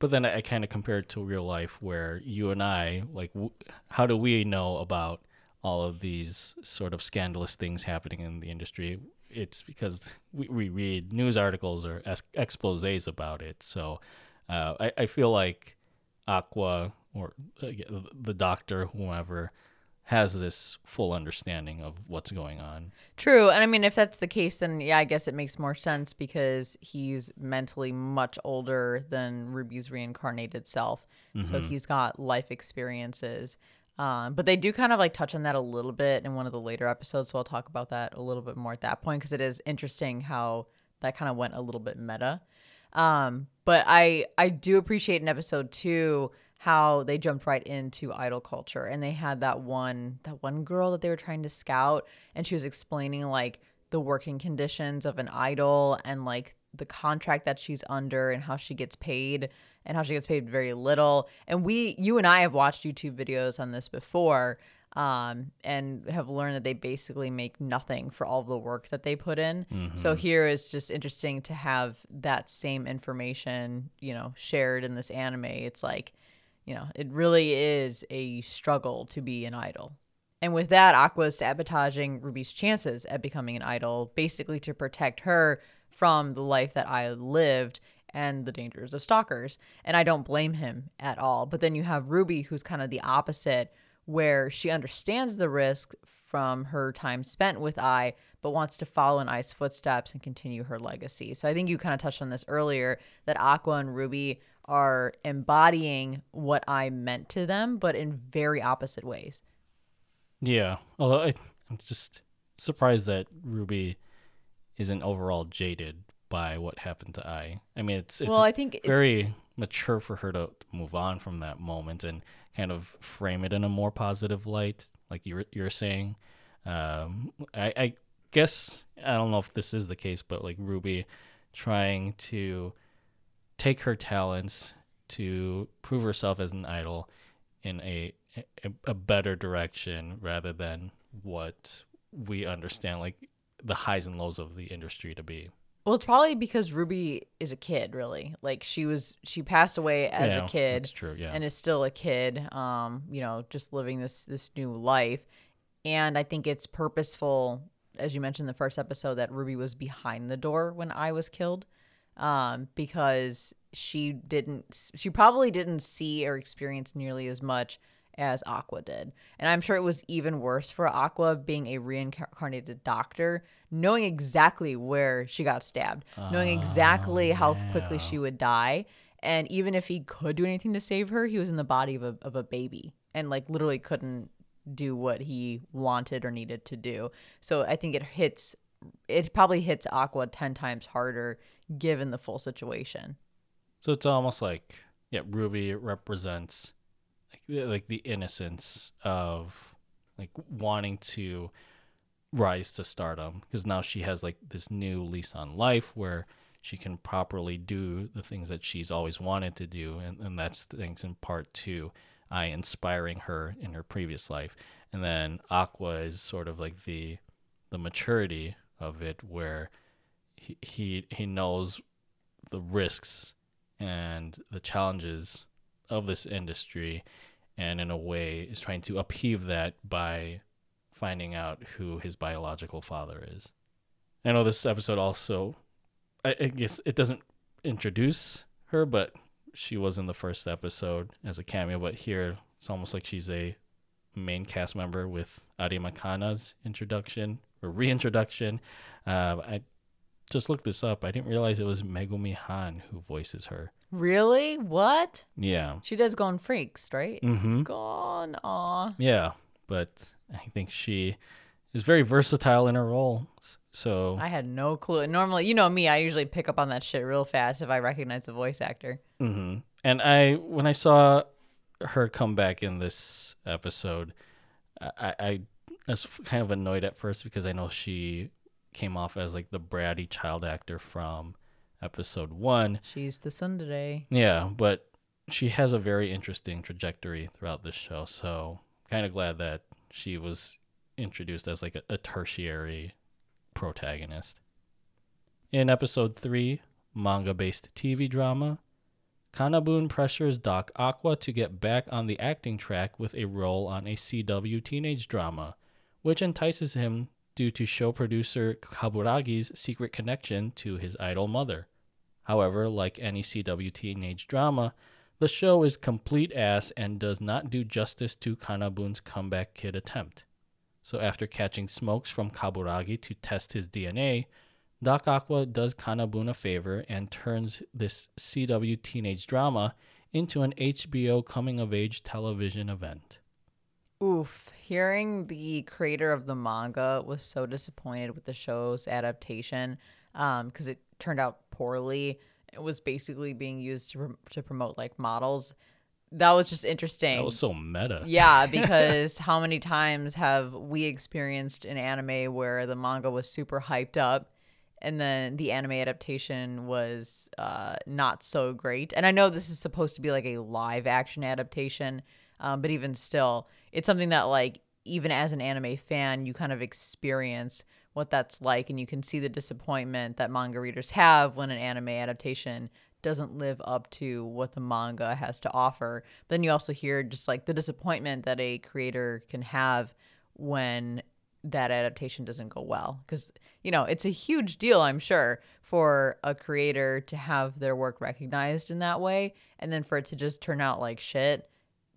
but then I, I kind of compare it to real life, where you and I, like, w- how do we know about all of these sort of scandalous things happening in the industry, it's because we, we read news articles or ex- exposes about it. So uh, I, I feel like Aqua or uh, the doctor, whoever, has this full understanding of what's going on. True. And I mean, if that's the case, then yeah, I guess it makes more sense because he's mentally much older than Ruby's reincarnated self. So he's got life experiences. Um, but they do kind of like touch on that a little bit in one of the later episodes. So I'll talk about that a little bit more at that point because it is interesting how that kind of went a little bit meta. Um, but I I do appreciate in episode two how they jumped right into idol culture and they had that one that one girl that they were trying to scout and she was explaining like the working conditions of an idol and like the contract that she's under and how she gets paid and how she gets paid very little and we you and I have watched YouTube videos on this before um, and have learned that they basically make nothing for all the work that they put in. So here is just interesting to have that same information, you know, shared in this anime. It's like, you know, it really is a struggle to be an idol. And with that, Aqua is sabotaging Ruby's chances at becoming an idol, basically to protect her from the life that Ai lived and the dangers of stalkers. And I don't blame him at all. But then you have Ruby, who's kind of the opposite, where she understands the risk from her time spent with Ai, but wants to follow in Ai's footsteps and continue her legacy. So Ai think you kind of touched on this earlier that Aqua and Ruby are embodying what I meant to them, but in very opposite ways. Yeah, although I, I'm just surprised that Ruby isn't overall jaded by what happened to Ai. I mean, it's it's well, I think it's very mature for her to move on from that moment and kind of frame it in a more positive light, like you're you're saying. Um, I, I guess I don't know if this is the case, but like Ruby trying to take her talents to prove herself as an idol in a a, a better direction rather than what we understand like the highs and lows of the industry to be. Well, it's probably because Ruby is a kid, really. Like she was, she passed away as Yeah, a kid, That's true, yeah. and is still a kid. Um, you know, just living this this new life. And I think it's purposeful, as you mentioned in the first episode, that Ruby was behind the door when Ai was killed, um, because she didn't, she probably didn't see or experience nearly as much as Aqua did. And I'm sure it was even worse for Aqua being a reincarnated doctor, knowing exactly where she got stabbed, knowing oh, exactly how quickly she would die. And even if he could do anything to save her, he was in the body of a, of a baby and like literally couldn't do what he wanted or needed to do. So I think it hits, it probably hits Aqua 10 times harder given the full situation. So it's almost like yeah, Ruby represents like the, innocence of like wanting to rise to stardom because now she has like this new lease on life where she can properly do the things that she's always wanted to do and, and that's thanks in part to Ai inspiring her in her previous life. And then Aqua is sort of like the the maturity of it where he he, he knows the risks and the challenges of this industry and in a way is trying to upheave that by finding out who his biological father is. I know this episode also I, I guess it doesn't introduce her, but she was in the first episode as a cameo, but here it's almost like she's a main cast member with Arima Kana's introduction or reintroduction. Uh, I just looked this up. I didn't realize it was Megumi Han who voices her. Really? What? Yeah. She does Gon Freecss, right? Mm-hmm. Gon. Aw. Yeah, but I think she is very versatile in her role. So I had no clue. Normally, you know me, I usually pick up on that shit real fast if I recognize a voice actor. Mm-hmm. And I, when I saw her come back in this episode, I, I was kind of annoyed at first because I know she came off as like the bratty child actor from episode one. She's the Tsundere. Yeah, but she has a very interesting trajectory throughout this show. So kind of glad that she was introduced as like a, a tertiary protagonist. In episode three, manga based TV drama, Kanabun pressures Doc Aqua to get back on the acting track with a role on a CW teenage drama, which entices him due to show producer Kaburagi's secret connection to his idol mother. However, like any CW teenage drama, the show is complete ass and does not do justice to Kanabun's comeback kid attempt. So after catching smokes from Kaburagi to test his DNA, Doc Aqua does Kanabun a favor and turns this CW teenage drama into an HBO coming of age television event. Oof. Hearing the creator of the manga was so disappointed with the show's adaptation because it turned out poorly. It was basically being used to, prom- to promote like models. That was just interesting. That was so meta. Yeah, because how many times have we experienced an anime where the manga was super hyped up and then the anime adaptation was uh, not so great? And I know this is supposed to be like a live action adaptation, um, but even still, it's something that, like, even as an anime fan, you kind of experience what that's like and you can see the disappointment that manga readers have when an anime adaptation doesn't live up to what the manga has to offer. Then you also hear just like the disappointment that a creator can have when that adaptation doesn't go well because you know it's a huge deal i'm sure for a creator to have their work recognized in that way and then for it to just turn out like shit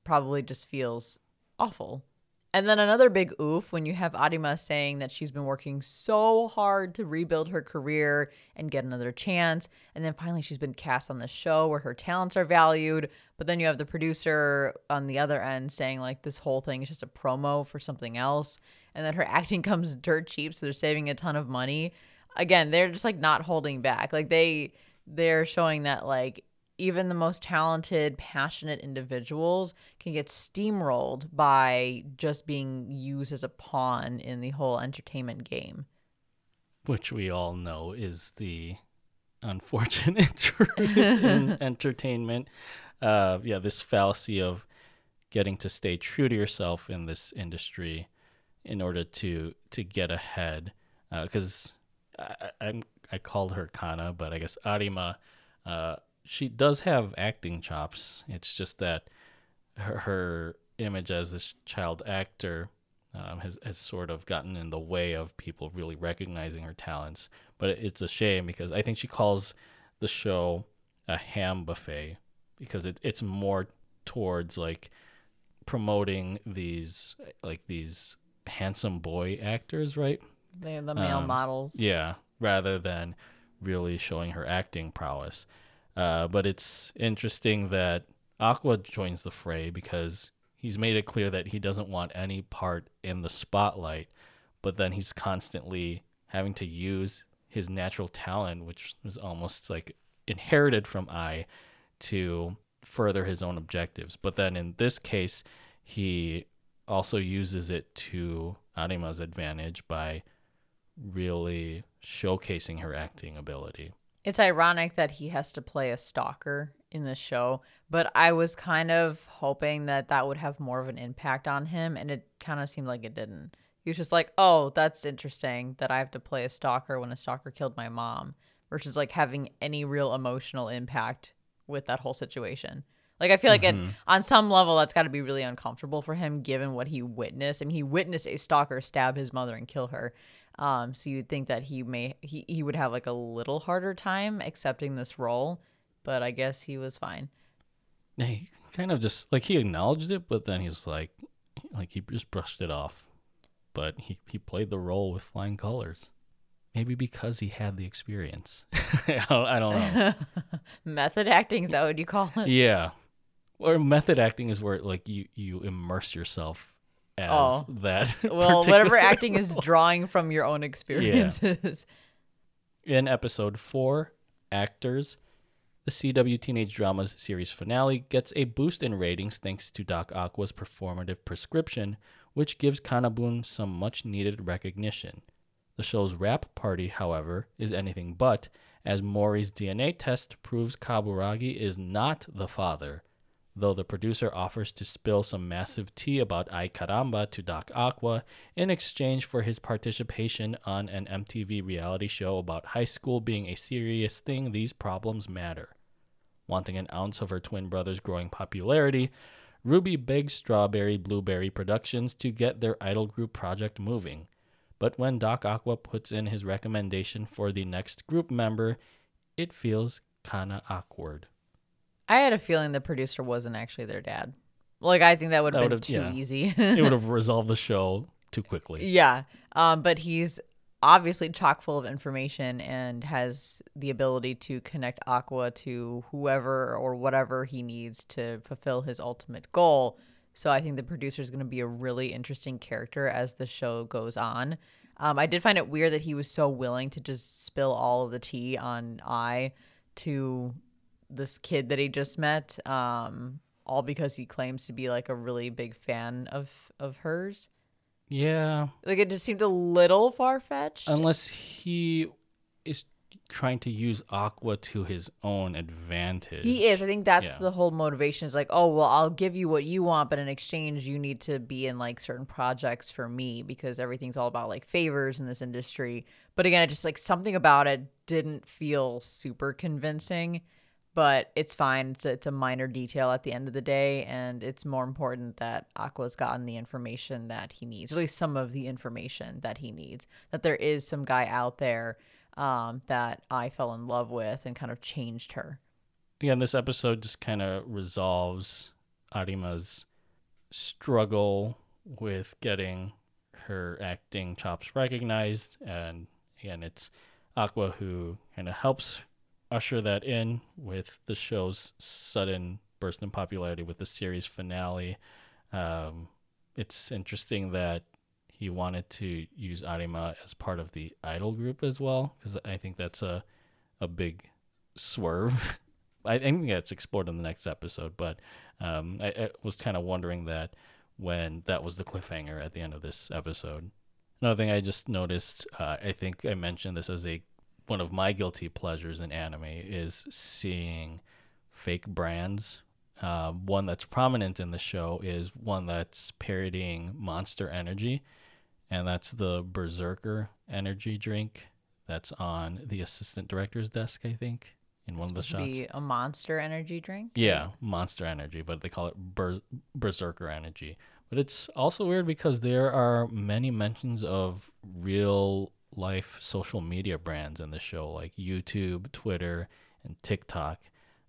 probably just feels awful and then another big oof when you have Arima saying that she's been working so hard to rebuild her career and get another chance. And then finally she's been cast on the show where her talents are valued. But then you have the producer on the other end saying, like, this whole thing is just a promo for something else. And that her acting comes dirt cheap, so they're saving a ton of money. Again, they're just like not holding back. Like, they. They're showing that like even the most talented, passionate individuals can get steamrolled by just being used as a pawn in the whole entertainment game. Which we all know is the unfortunate truth in entertainment. Uh, yeah, this fallacy of getting to stay true to yourself in this industry in order to to get ahead. Because uh, I, I I called her Kana, but I guess Arima. Uh, she does have acting chops. It's just that her, her image as this child actor um, has has sort of gotten in the way of people really recognizing her talents. But it's a shame because I think she calls the show a ham buffet because it, it's more towards like promoting these like these handsome boy actors, right? They're the male Um, models. Yeah, rather than really showing her acting prowess. Uh, but it's interesting that Aqua joins the fray because he's made it clear that he doesn't want any part in the spotlight, but then he's constantly having to use his natural talent, which was almost like inherited from Ai, to further his own objectives. But then in this case, he also uses it to Arima's advantage by really showcasing her acting ability. It's ironic that he has to play a stalker in the show, but I was kind of hoping that that would have more of an impact on him, and it kind of seemed like it didn't. He was just like, "Oh, that's interesting that I have to play a stalker when a stalker killed my mom," versus like having any real emotional impact with that whole situation. Like I feel like it, mm-hmm. on some level that's got to be really uncomfortable for him given what he witnessed. I mean, he witnessed a stalker stab his mother and kill her. Um, so you'd think that he may he, he would have like a little harder time accepting this role, but I guess he was fine. he kind of just like he acknowledged it, but then he was like, like he just brushed it off. But he he played the role with flying colors. Maybe because he had the experience. I, don't, I don't know. Method acting is that what you call it? yeah, or method acting is where like you you immerse yourself as Oh. that. Well, whatever acting is drawing from your own experiences. In episode 4, Actors, the CW Teenage Dramas series finale gets a boost in ratings thanks to Doc Aqua's performative prescription, which gives Kanabun some much needed recognition. The show's wrap party, however, is anything but, as Maury's DNA test proves Kaburagi is not the father, though the producer offers to spill some massive tea about Ai Caramba to Doc Aqua in exchange for his participation on an MTV reality show about high school being a serious thing, these problems matter. Wanting an ounce of her twin brother's growing popularity, Ruby begs Strawberry Blueberry Productions to get their idol group project moving. But when Doc Aqua puts in his recommendation for the next group member, it feels kinda awkward. I had a feeling the producer wasn't actually their dad. Like I think that would have been too yeah. easy. It would have resolved the show too quickly. yeah. Um, but he's obviously chock full of information and has the ability to connect Aqua to whoever or whatever he needs to fulfill his ultimate goal. So I think the producer is going to be a really interesting character as the show goes on. Um, I did find it weird that he was so willing to just spill all of the tea on Ai to this kid that he just met, um, all because he claims to be like a really big fan of of hers. Yeah, Like it just seemed a little far fetched. unless he is trying to use Aqua to his own advantage. he is. I think that's Yeah. the whole motivation. Is like, oh well, I'll give you what you want, but in exchange, you need to be in like certain projects for me because everything's all about like favors in this industry. But again, it just like something about it didn't feel super convincing. But it's fine. It's a, it's a minor detail at the end of the day, and it's more important that Aqua's gotten the information that he needs, at least some of the information that he needs. That there is some guy out there um, that Ai fell in love with and kind of changed her. Again, this episode just kind of resolves Arima's struggle with getting her acting chops recognized. And again, it's Aqua who kind of helps usher that in with the show's sudden burst in popularity with the series finale. Um, it's interesting that he wanted to use Arima as part of the idol group as well, because I think that's a, a big swerve. I think that's explored in the next episode, but um, I, I was kind of wondering that when that was the cliffhanger at the end of this episode. Another thing I just noticed, uh, I think I mentioned this as a one of my guilty pleasures in anime is seeing fake brands. Uh, one that's prominent in the show is one that's parodying Monster Energy, and that's the Berserker energy drink that's on the assistant director's desk, I think, in one of the shots. be a monster energy drink. Yeah, Monster Energy, but they call it Ber- Berserker Energy. But it's also weird because there are many mentions of real life social media brands in the show, like YouTube, Twitter, and TikTok.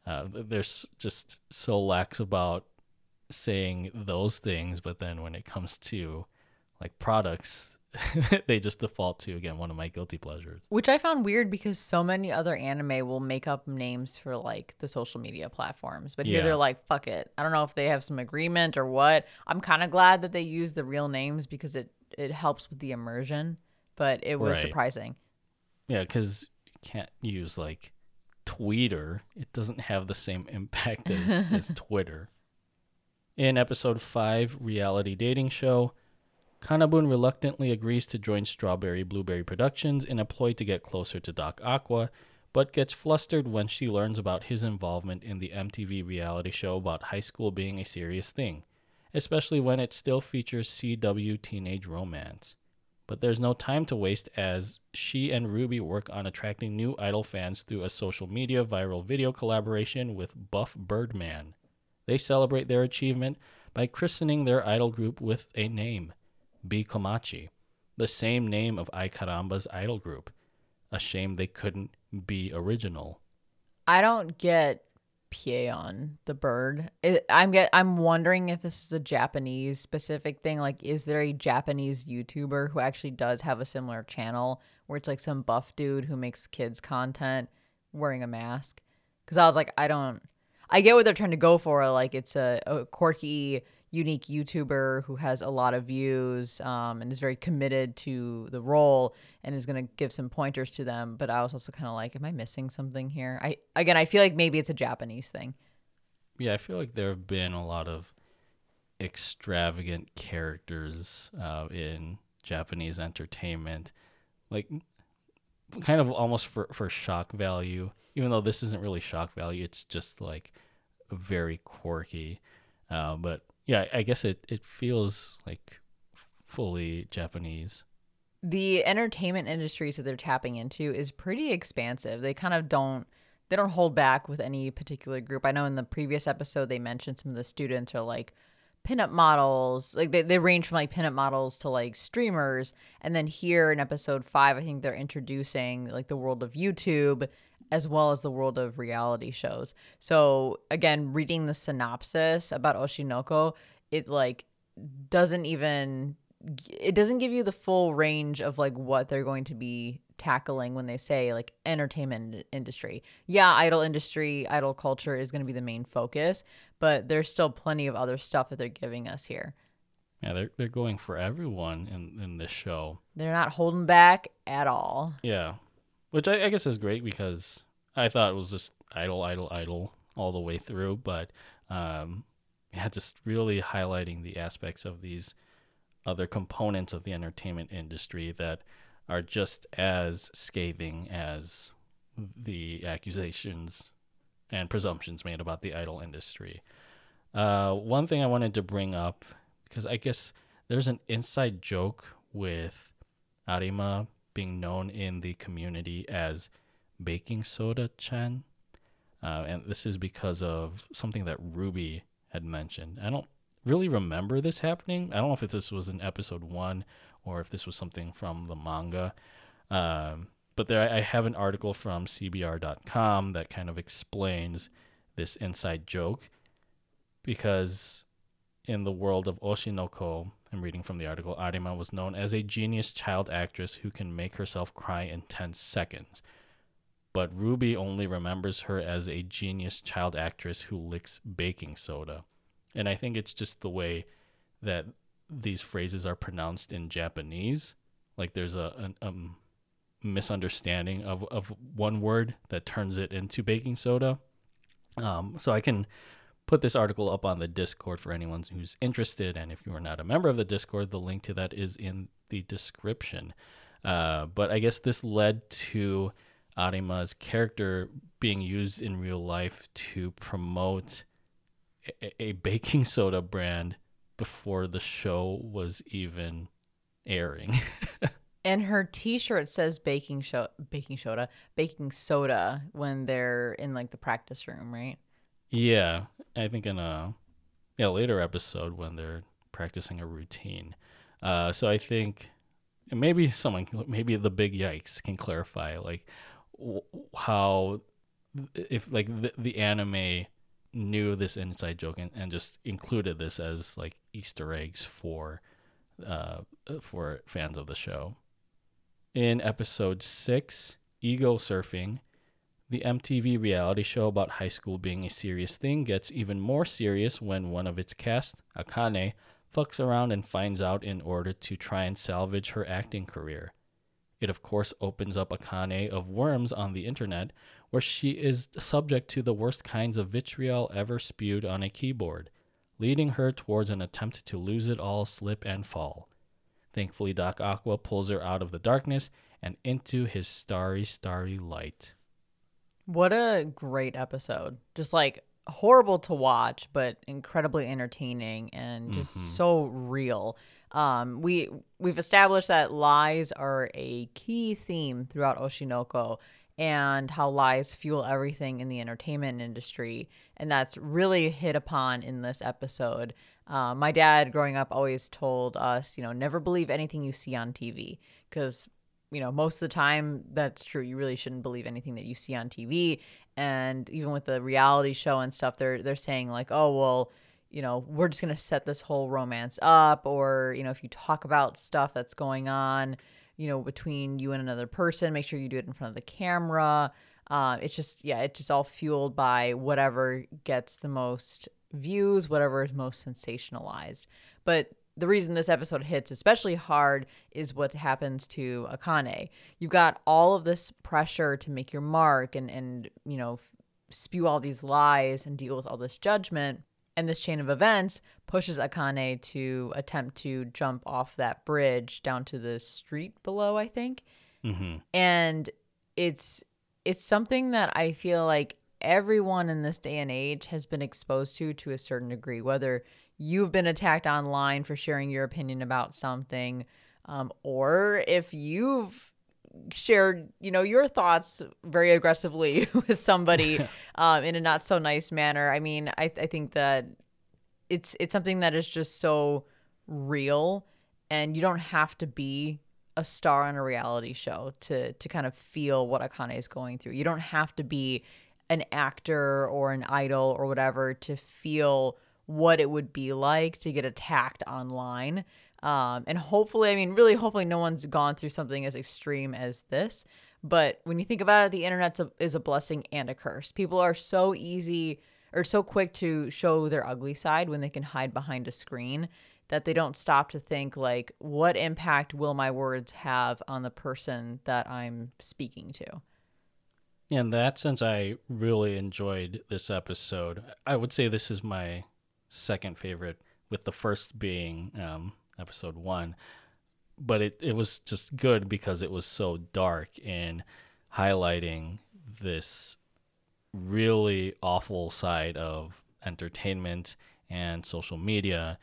Uh, there's just so lax about saying those things, but then when it comes to like products, they just default to again one of my guilty pleasures. Which I found weird because so many other anime will make up names for like the social media platforms. But here Yeah. they're like, fuck it. I don't know if they have some agreement or what. I'm kind of glad that they use the real names because it, it helps with the immersion. But it was Right. surprising. Yeah, because you can't use like Twitter. It doesn't have the same impact as, as Twitter. In episode 5, Reality Dating Show, Kanabun reluctantly agrees to join Strawberry Blueberry Productions in a ploy to get closer to Doc Aqua, but gets flustered when she learns about his involvement in the MTV reality show about high school being a serious thing, especially when it still features CW teenage romance but there's no time to waste as she and Ruby work on attracting new idol fans through a social media viral video collaboration with Buff Birdman. They celebrate their achievement by christening their idol group with a name, B Komachi, the same name of Ai idol group. A shame they couldn't be original. I don't get Pieyon, the bird. It, I'm get I'm wondering if this is a Japanese specific thing. Like, is there a Japanese YouTuber who actually does have a similar channel where it's like some buff dude who makes kids content wearing a mask? Because I was like, I don't. I get what they're trying to go for. Like, it's a, a quirky, unique YouTuber who has a lot of views um, and is very committed to the role and is going to give some pointers to them. But I was also kind of like, am I missing something here? I again, I feel like maybe it's a Japanese thing. Yeah, I feel like there have been a lot of extravagant characters uh, in Japanese entertainment, like kind of almost for for shock value. Even though this isn't really shock value, it's just like very quirky. Uh, but yeah, I guess it it feels like fully Japanese. The entertainment industries that they're tapping into is pretty expansive. They kind of don't they don't hold back with any particular group. I know in the previous episode they mentioned some of the students are like pinup models. Like they, they range from like pinup models to like streamers. And then here in episode five, I think they're introducing like the world of YouTube as well as the world of reality shows. So again, reading the synopsis about Oshi no Ko, it like doesn't even it doesn't give you the full range of like what they're going to be tackling when they say like entertainment industry. Yeah, idol industry, idol culture is going to be the main focus, but there's still plenty of other stuff that they're giving us here. Yeah, they're they're going for everyone in in this show. They're not holding back at all. Yeah, which I, I guess is great because I thought it was just idol, idol, idol all the way through, but um, yeah, just really highlighting the aspects of these other components of the entertainment industry that are just as scathing as the accusations and presumptions made about the idol industry. Uh, one thing I wanted to bring up, because I guess there's an inside joke with Arima being known in the community as Baking Soda Chan. Uh, and this is because of something that Ruby had mentioned. I don't really remember this happening. I don't know if this was in episode one or if this was something from the manga. Um, but there, I have an article from CBR.com that kind of explains this inside joke because in the world of Oshi no Ko, I'm reading from the article, Arima was known as a genius child actress who can make herself cry in 10 seconds. But Ruby only remembers her as a genius child actress who licks baking soda. And I think it's just the way that these phrases are pronounced in Japanese. Like there's a, a misunderstanding of, of one word that turns it into baking soda. Um, so I can put this article up on the Discord for anyone who's interested. And if you are not a member of the Discord, the link to that is in the description. Uh, but I guess this led to Arima's character being used in real life to promote a, a baking soda brand before the show was even airing. and her T-shirt says baking show, baking soda, baking soda when they're in like the practice room, right? Yeah, I think in a yeah later episode when they're practicing a routine. Uh, so I think maybe someone, maybe the big yikes can clarify like w- how if like the, the anime knew this inside joke and, and just included this as like Easter eggs for uh, for fans of the show. In episode six, Ego Surfing, the MTV reality show about high school being a serious thing gets even more serious when one of its cast, Akane, fucks around and finds out in order to try and salvage her acting career. It, of course, opens up Akane of worms on the internet, where she is subject to the worst kinds of vitriol ever spewed on a keyboard, leading her towards an attempt to lose it all, slip, and fall. Thankfully, Doc Aqua pulls her out of the darkness and into his starry, starry light. What a great episode. Just like horrible to watch, but incredibly entertaining and just mm-hmm. so real. Um, we we've established that lies are a key theme throughout Oshi no Ko and how lies fuel everything in the entertainment industry. And that's really hit upon in this episode. Uh, my dad, growing up, always told us, you know, never believe anything you see on TV because, you know, most of the time that's true. You really shouldn't believe anything that you see on TV. And even with the reality show and stuff, they're they're saying like, oh well, you know, we're just gonna set this whole romance up, or you know, if you talk about stuff that's going on, you know, between you and another person. Make sure you do it in front of the camera. Uh, it's just, yeah, it's just all fueled by whatever gets the most views, whatever is most sensationalized. But the reason this episode hits especially hard is what happens to Akane. You've got all of this pressure to make your mark and, and you know, spew all these lies and deal with all this judgment. And this chain of events pushes Akane to attempt to jump off that bridge down to the street below, I think. Mm-hmm. And it's it's something that I feel like everyone in this day and age has been exposed to to a certain degree, whether you've been attacked online for sharing your opinion about something, um, or if you've shared, you know, your thoughts very aggressively with somebody um, in a not so nice manner. I mean, I, I think that it's it's something that is just so real, and you don't have to be a star on a reality show to to kind of feel what Akane is going through. You don't have to be an actor or an idol or whatever to feel what it would be like to get attacked online. Um, and hopefully, I mean, really, hopefully, no one's gone through something as extreme as this. But when you think about it, the internet is a blessing and a curse. People are so easy or so quick to show their ugly side when they can hide behind a screen that they don't stop to think like what impact will my words have on the person that I'm speaking to. In that sense, I really enjoyed this episode. I would say this is my second favorite, with the first being um, episode one. But it, it was just good because it was so dark in highlighting this really awful side of entertainment and social media,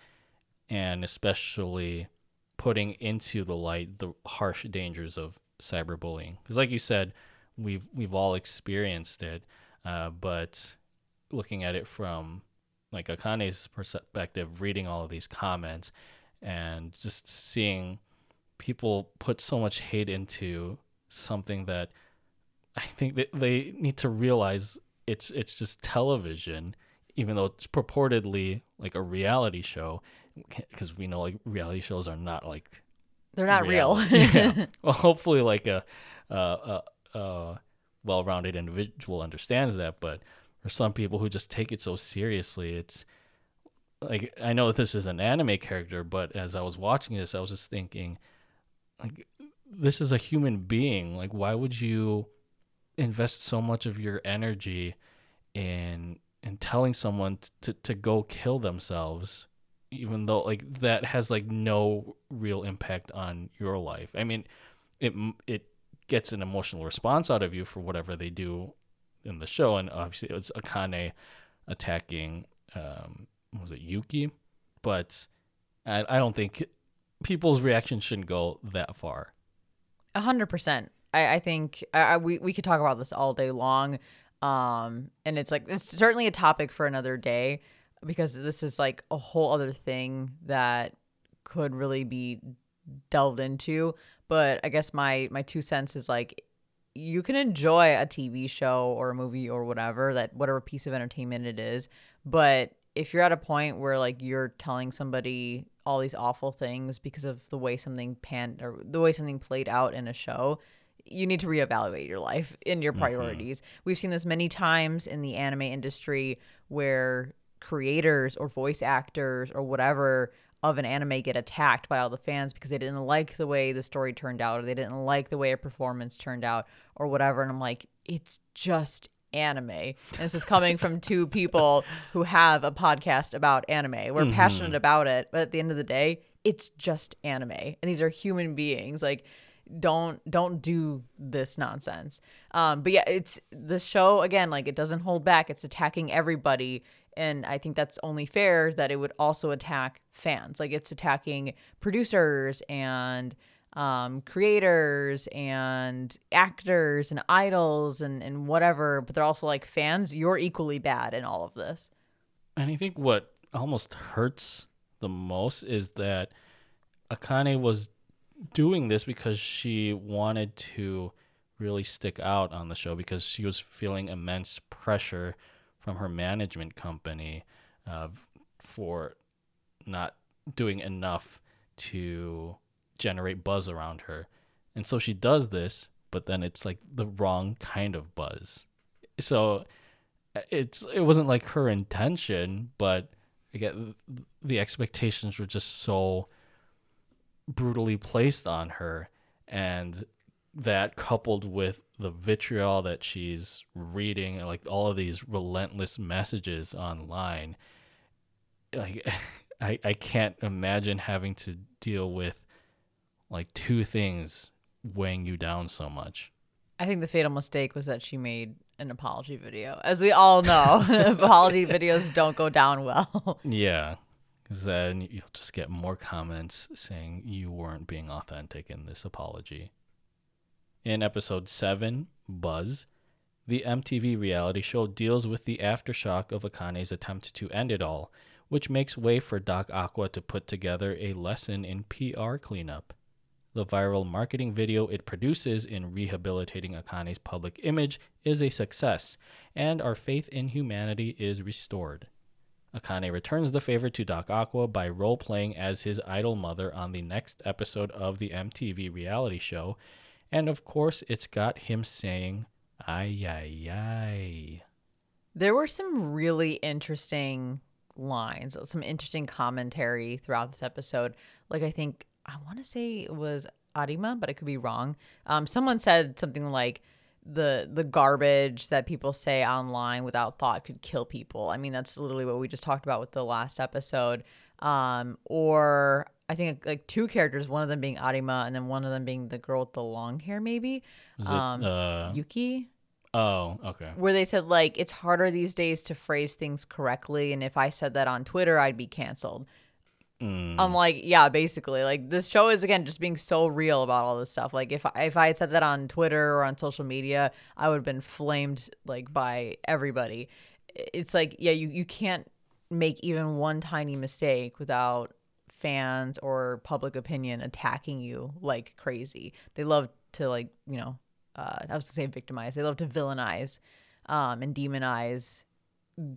and especially putting into the light the harsh dangers of cyberbullying. Because, like you said, we've we've all experienced it, uh, but looking at it from like Akane's perspective, reading all of these comments and just seeing people put so much hate into something that I think that they need to realize it's it's just television, even though it's purportedly like a reality show, because we know like reality shows are not like they're not real. yeah. Well, hopefully, like a, a, a, a well-rounded individual understands that, but for some people who just take it so seriously, it's like I know this is an anime character, but as I was watching this, I was just thinking, like, this is a human being. Like, why would you invest so much of your energy in in telling someone to to go kill themselves, even though like that has like no real impact on your life? I mean, it it gets an emotional response out of you for whatever they do in the show, and obviously it was Akane attacking. Um, was it Yuki? But I, I don't think people's reaction shouldn't go that far. A hundred percent. I, I think I, we we could talk about this all day long, um, and it's like it's certainly a topic for another day because this is like a whole other thing that could really be delved into. But I guess my my two cents is like you can enjoy a TV show or a movie or whatever that whatever piece of entertainment it is, but if you're at a point where like you're telling somebody all these awful things because of the way something panned or the way something played out in a show, you need to reevaluate your life and your mm-hmm. priorities. Mm-hmm. We've seen this many times in the anime industry where creators or voice actors or whatever of an anime get attacked by all the fans because they didn't like the way the story turned out or they didn't like the way a performance turned out or whatever and I'm like it's just anime. And this is coming from two people who have a podcast about anime. We're mm-hmm. passionate about it, but at the end of the day, it's just anime. And these are human beings. Like don't don't do this nonsense. Um but yeah, it's the show again like it doesn't hold back. It's attacking everybody and I think that's only fair that it would also attack fans. Like it's attacking producers and um, creators and actors and idols and, and whatever, but they're also like fans. You're equally bad in all of this. And I think what almost hurts the most is that Akane was doing this because she wanted to really stick out on the show because she was feeling immense pressure from her management company uh, for not doing enough to generate buzz around her. And so she does this, but then it's like the wrong kind of buzz. So uh, it's it wasn't like her intention, but again the expectations were just so brutally placed on her and that coupled with the vitriol that she's reading like all of these relentless messages online like I, I can't imagine having to deal with like two things weighing you down so much. I think the fatal mistake was that she made an apology video. As we all know, apology videos don't go down well. Yeah. Because then you'll just get more comments saying you weren't being authentic in this apology. In episode 7, Buzz, the MTV reality show deals with the aftershock of Akane's attempt to end it all, which makes way for Doc Aqua to put together a lesson in PR cleanup. The viral marketing video it produces in rehabilitating Akane's public image is a success, and our faith in humanity is restored. Akane returns the favor to Doc Aqua by role playing as his idol mother on the next episode of the MTV reality show, and of course, it's got him saying, Ay, ay, ay. There were some really interesting lines, some interesting commentary throughout this episode. Like, I think, I want to say it was Arima, but I could be wrong. Um, someone said something like, the the garbage that people say online without thought could kill people. I mean, that's literally what we just talked about with the last episode. Um, or I think like two characters, one of them being Arima and then one of them being the girl with the long hair, maybe. Is it, Um, uh, Yuki, oh, okay. where they said like it's harder these days to phrase things correctly, and if I said that on Twitter, I'd be canceled. Mm, I'm like, yeah, basically, like this show is again just being so real about all this stuff. Like if I, if I had said that on Twitter or on social media, I would have been flamed like by everybody. It's like, yeah, you you can't make even one tiny mistake without fans or public opinion attacking you like crazy. They love to like, you know, uh, I was gonna say victimize. They love to villainize um, and demonize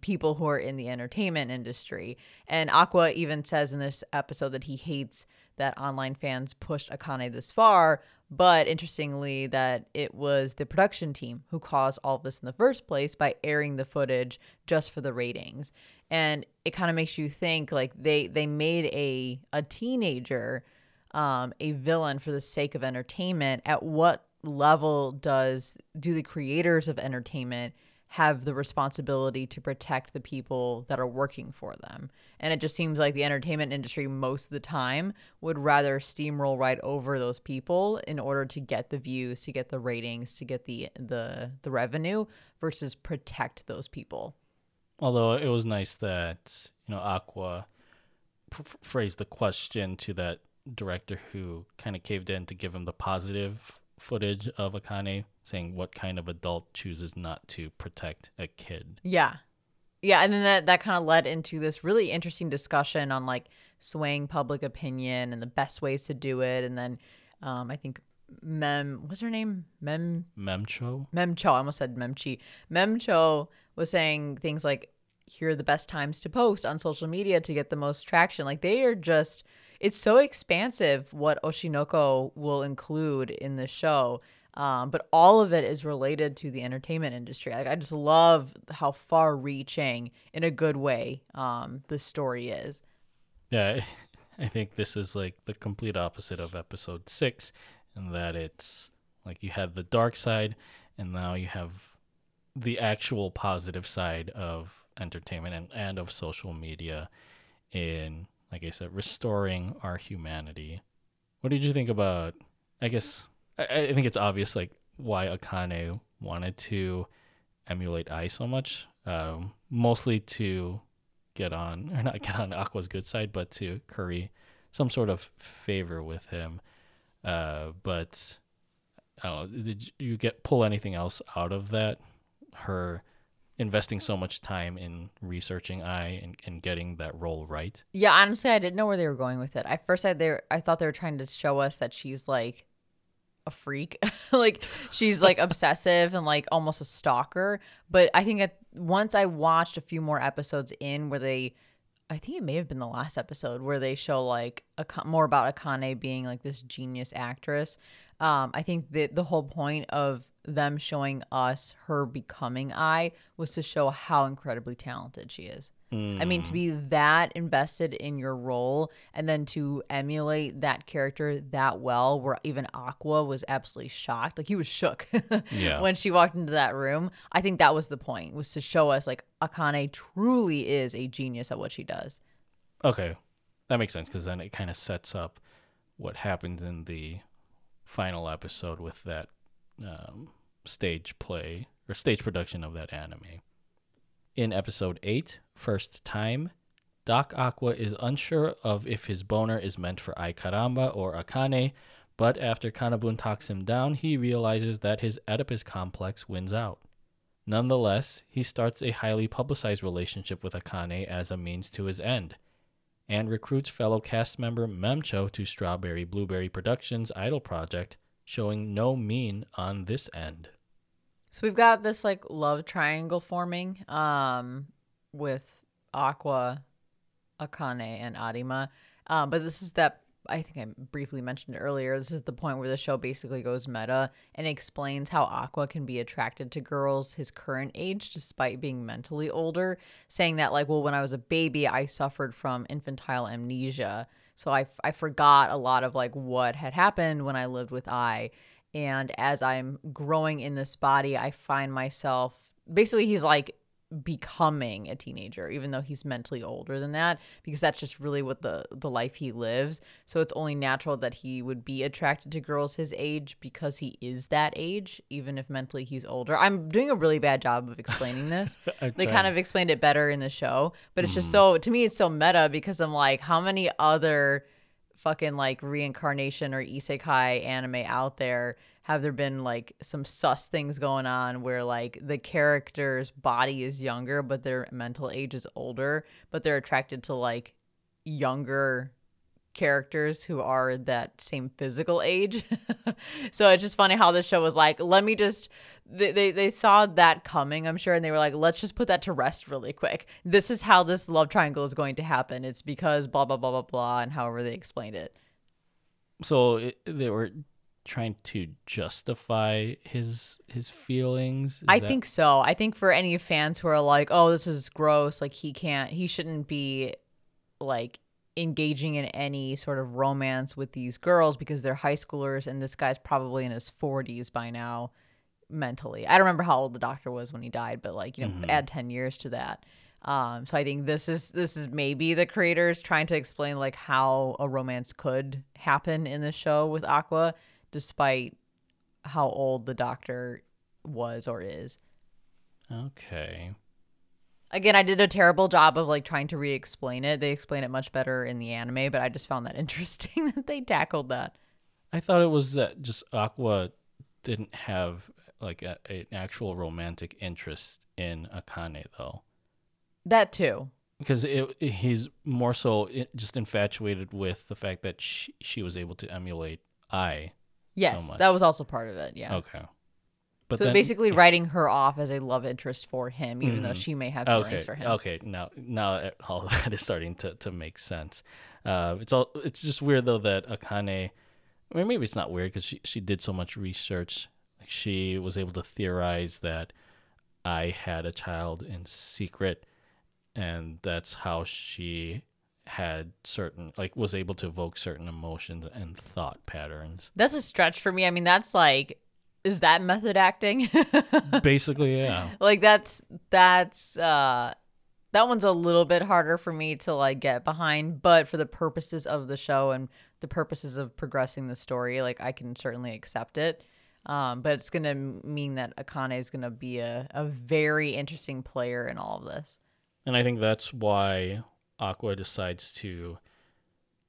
people who are in the entertainment industry. And Aqua even says in this episode that he hates that online fans pushed Akane this far, but interestingly, that it was the production team who caused all this in the first place by airing the footage just for the ratings. And it kind of makes you think like they they made a a teenager um, a villain for the sake of entertainment. At what level does do the creators of entertainment have the responsibility to protect the people that are working for them. And it just seems like the entertainment industry most of the time would rather steamroll right over those people in order to get the views, to get the ratings, to get the the the revenue versus protect those people. Although it was nice that you know Aqua ph- phrased the question to that director who kind of caved in to give him the positive footage of Akane, saying what kind of adult chooses not to protect a kid. Yeah. Yeah, and then that that kind of led into this really interesting discussion on like swaying public opinion and the best ways to do it and then um I think Mem what's her name? Mem Memcho. Memcho, I almost said Memchi. Memcho was saying things like, here are the best times to post on social media to get the most traction. Like they are just, it's so expansive what Oshi no Ko will include in the show. Um, but all of it is related to the entertainment industry. Like I just love how far reaching in a good way um, the story is. Yeah, I think this is like the complete opposite of episode six, in that it's like you had the dark side, and now you have the actual positive side of entertainment and, and of social media in, like I said, restoring our humanity. What did you think about? I guess I, I think it's obvious like why Akane wanted to emulate Ai so much, um, mostly to get on or not get on Aqua's good side, but to curry some sort of favor with him. Uh, but I don't know, did you get pull anything else out of that? Her investing so much time in researching Ai and, and getting that role right. Yeah, honestly, I didn't know where they were going with it. I first, I they were, I thought they were trying to show us that she's like a freak, like she's like obsessive and like almost a stalker. But I think that once I watched a few more episodes in, where they, I think it may have been the last episode where they show like a more about Akane being like this genius actress. Um, I think that the whole point of them showing us her becoming Ai was to show how incredibly talented she is. I mean, to be that invested in your role and then to emulate that character that well, where even Aqua was absolutely shocked. Like he was shook Yeah. when she walked into that room. I think that was the point, was to show us like Akane truly is a genius at what she does. Okay, that makes sense because then it kind of sets up what happens in the final episode with that um, stage play or stage production of that anime. In episode 8, First Time, Doc Aqua is unsure of if his boner is meant for Ai Caramba or Akane, But after Kanabun talks him down, he realizes that his Oedipus complex wins out. Nonetheless, he starts a highly publicized relationship with Akane as a means to his end, and recruits fellow cast member Memcho to Strawberry Blueberry Productions' Idol project, showing no mean on this end. So we've got this like love triangle forming um with Aqua, Akane, and Arima. Um, but this is that I think I briefly mentioned earlier. This is the point where the show basically goes meta and explains how Aqua can be attracted to girls his current age despite being mentally older, saying that, like, well, when I was a baby, I suffered from infantile amnesia. So I, I forgot a lot of like what had happened when I lived with Ai. And as I'm growing in this body, I find myself basically, he's like, becoming a teenager even though he's mentally older than that because that's just really what the the life he lives. So it's only natural that he would be attracted to girls his age because he is that age even if mentally he's older. I'm doing a really bad job of explaining this. They kind of explained it better in the show but it's just Mm. so to me it's so meta because i'm like how many other fucking like reincarnation or isekai anime out there have there been like some sus things going on where like the character's body is younger but their mental age is older but they're attracted to like younger characters who are that same physical age so it's just funny how this show was like let me just they, they they saw that coming i'm sure and they were like let's just put that to rest really quick this is how this love triangle is going to happen it's because blah blah blah blah blah and however they explained it So it, they were trying to justify his his feelings. Is I that- think so. I think for any fans who are like, "Oh, this is gross," like he can't, he shouldn't be like engaging in any sort of romance with these girls because they're high schoolers and this guy's probably in his 40s by now mentally. I don't remember how old the doctor was when he died, but like, you know, add 10 years to that. Um, so I think this is this is maybe the creators trying to explain like how a romance could happen in the show with Aqua despite how old the doctor was or is. Okay. Again, I did a terrible job of like trying to re-explain it. They explain it much better in the anime, but I just found that interesting that they tackled that. I thought it was that just Aqua didn't have like a, an actual romantic interest in Akane though, That too. because it, it- he's more so just infatuated with the fact that she, she was able to emulate Ai. Yes, much. that was also part of it. Yeah. Okay. But so then- basically, writing her off as a love interest for him, even though Mhm. she may have feelings okay, for him. okay. Now, now all that is starting to, to make sense. Uh, it's all. It's just weird though that Akane. I mean, maybe it's not weird because she she did so much research. Like she was able to theorize that Ai had a child in secret, and that's how she had certain like was able to evoke certain emotions and thought patterns. That's a stretch for me. I mean, that's like, is that method acting? Basically, yeah. like that's that's uh that one's a little bit harder for me to like get behind but for the purposes of the show and the purposes of progressing the story like i can certainly accept it um but it's gonna mean that akane is gonna be a, a very interesting player in all of this And I think that's why Aqua decides to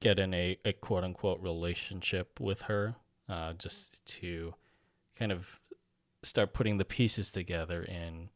get in a, a quote unquote relationship with her, uh, just to kind of start putting the pieces together in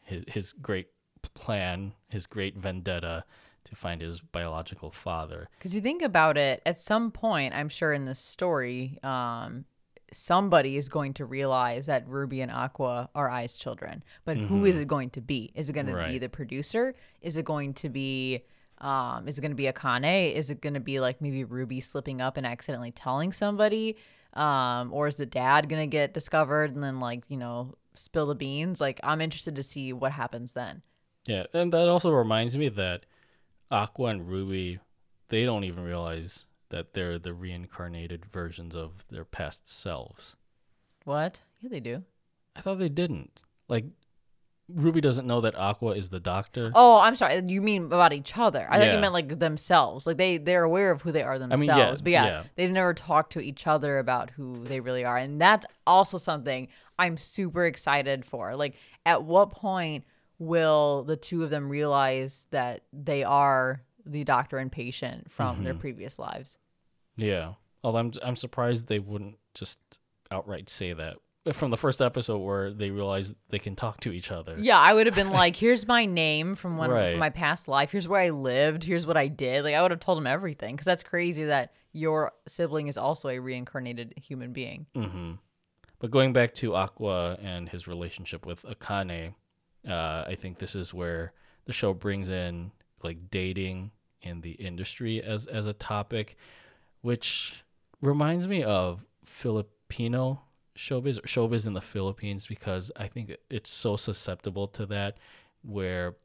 his, his great plan, his great vendetta to find his biological father. because you think about it at some point i'm sure in this story um somebody is going to realize that ruby and aqua are Ai's children. But who is it going to be? Is it going to be the producer? Is it going to be um is it going to be akane? Is it going to be like maybe ruby slipping up and accidentally telling somebody um or is the dad going to get discovered and then like you know spill the beans like i'm interested to see what happens then Yeah, and that also reminds me that Aqua and Ruby, they don't even realize that they're the reincarnated versions of their past selves. what yeah they do I thought they didn't. Like Ruby doesn't know that Aqua is the doctor. Oh, I'm sorry. You mean about each other? I thought Yeah. you meant like themselves. Like they they're aware of who they are mean, themselves. yeah, but yeah, yeah. they've never talked to each other about who they really are, and that's also something I'm super excited for. Like, at what point will the two of them realize that they are the doctor and patient from their Mm-hmm. previous lives? Yeah. Although I'm I'm surprised they wouldn't just outright say that from the first episode where they realize they can talk to each other. Yeah, I would have been like, "Here's my name from when Right. from my past life. Here's where I lived. Here's what I did." Like I would have told him everything because that's crazy that your sibling is also a reincarnated human being. hmm But going back to Aqua and his relationship with Akane, uh, I think this is where the show brings in like dating in the industry as as a topic, which reminds me of Filipino showbiz showbiz in the Philippines because I think it's so susceptible to that where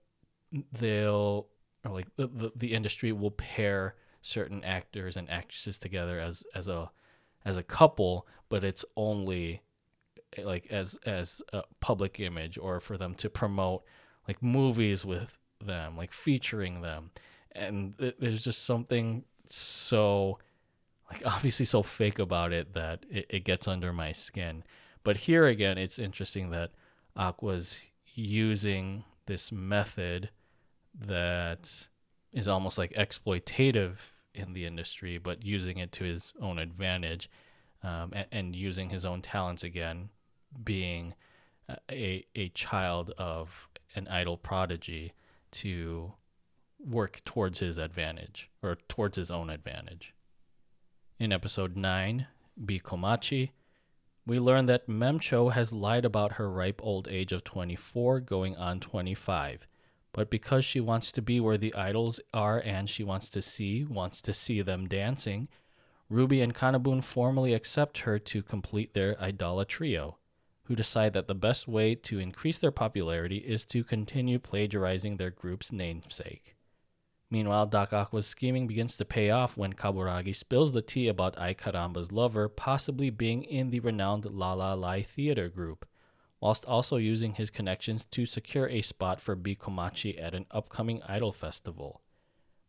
they'll or like the, the, the industry will pair certain actors and actresses together as as a as a couple but it's only like as as a public image or for them to promote like movies with them like featuring them. And there's just something so like obviously so fake about it that it, it gets under my skin but here again it's interesting that aqua's using this method that is almost like exploitative in the industry but using it to his own advantage um, and, and using his own talents again being a, a child of an idol prodigy to work towards his advantage or towards his own advantage. In episode 9, B Komachi, we learn that Memcho has lied about her ripe old age of 24 going on 25. But because she wants to be where the idols are and she wants to see, wants to see them dancing, Ruby and Kanabun formally accept her to complete their Idala trio, who decide that the best way to increase their popularity is to continue plagiarizing their group's namesake. Meanwhile, Doc Aqua's scheming begins to pay off when Kaburagi spills the tea about Ai Karamba's lover possibly being in the renowned La La Lai theater group, whilst also using his connections to secure a spot for B Komachi at an upcoming idol festival.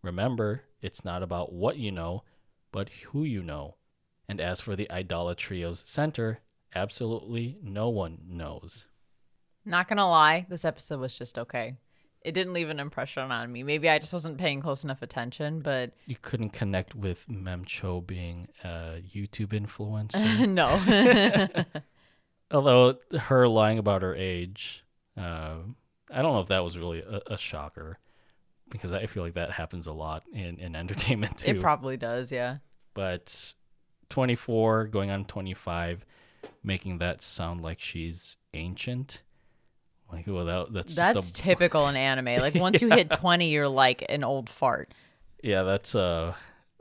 Remember, it's not about what you know, but who you know. And as for the Idala Trio's center, absolutely no one knows. Not gonna lie, this episode was just okay. It didn't leave an impression on me. Maybe I just wasn't paying close enough attention, but You couldn't connect with Memcho being a YouTube influencer. no. Although her lying about her age, uh, I don't know if that was really a, a shocker because I feel like that happens a lot in, in entertainment too. it probably does, yeah. but 24 going on 25 making that sound like she's ancient like well that, that's That's just a, typical in anime. Like once you hit 20, you're like an old fart. yeah that's uh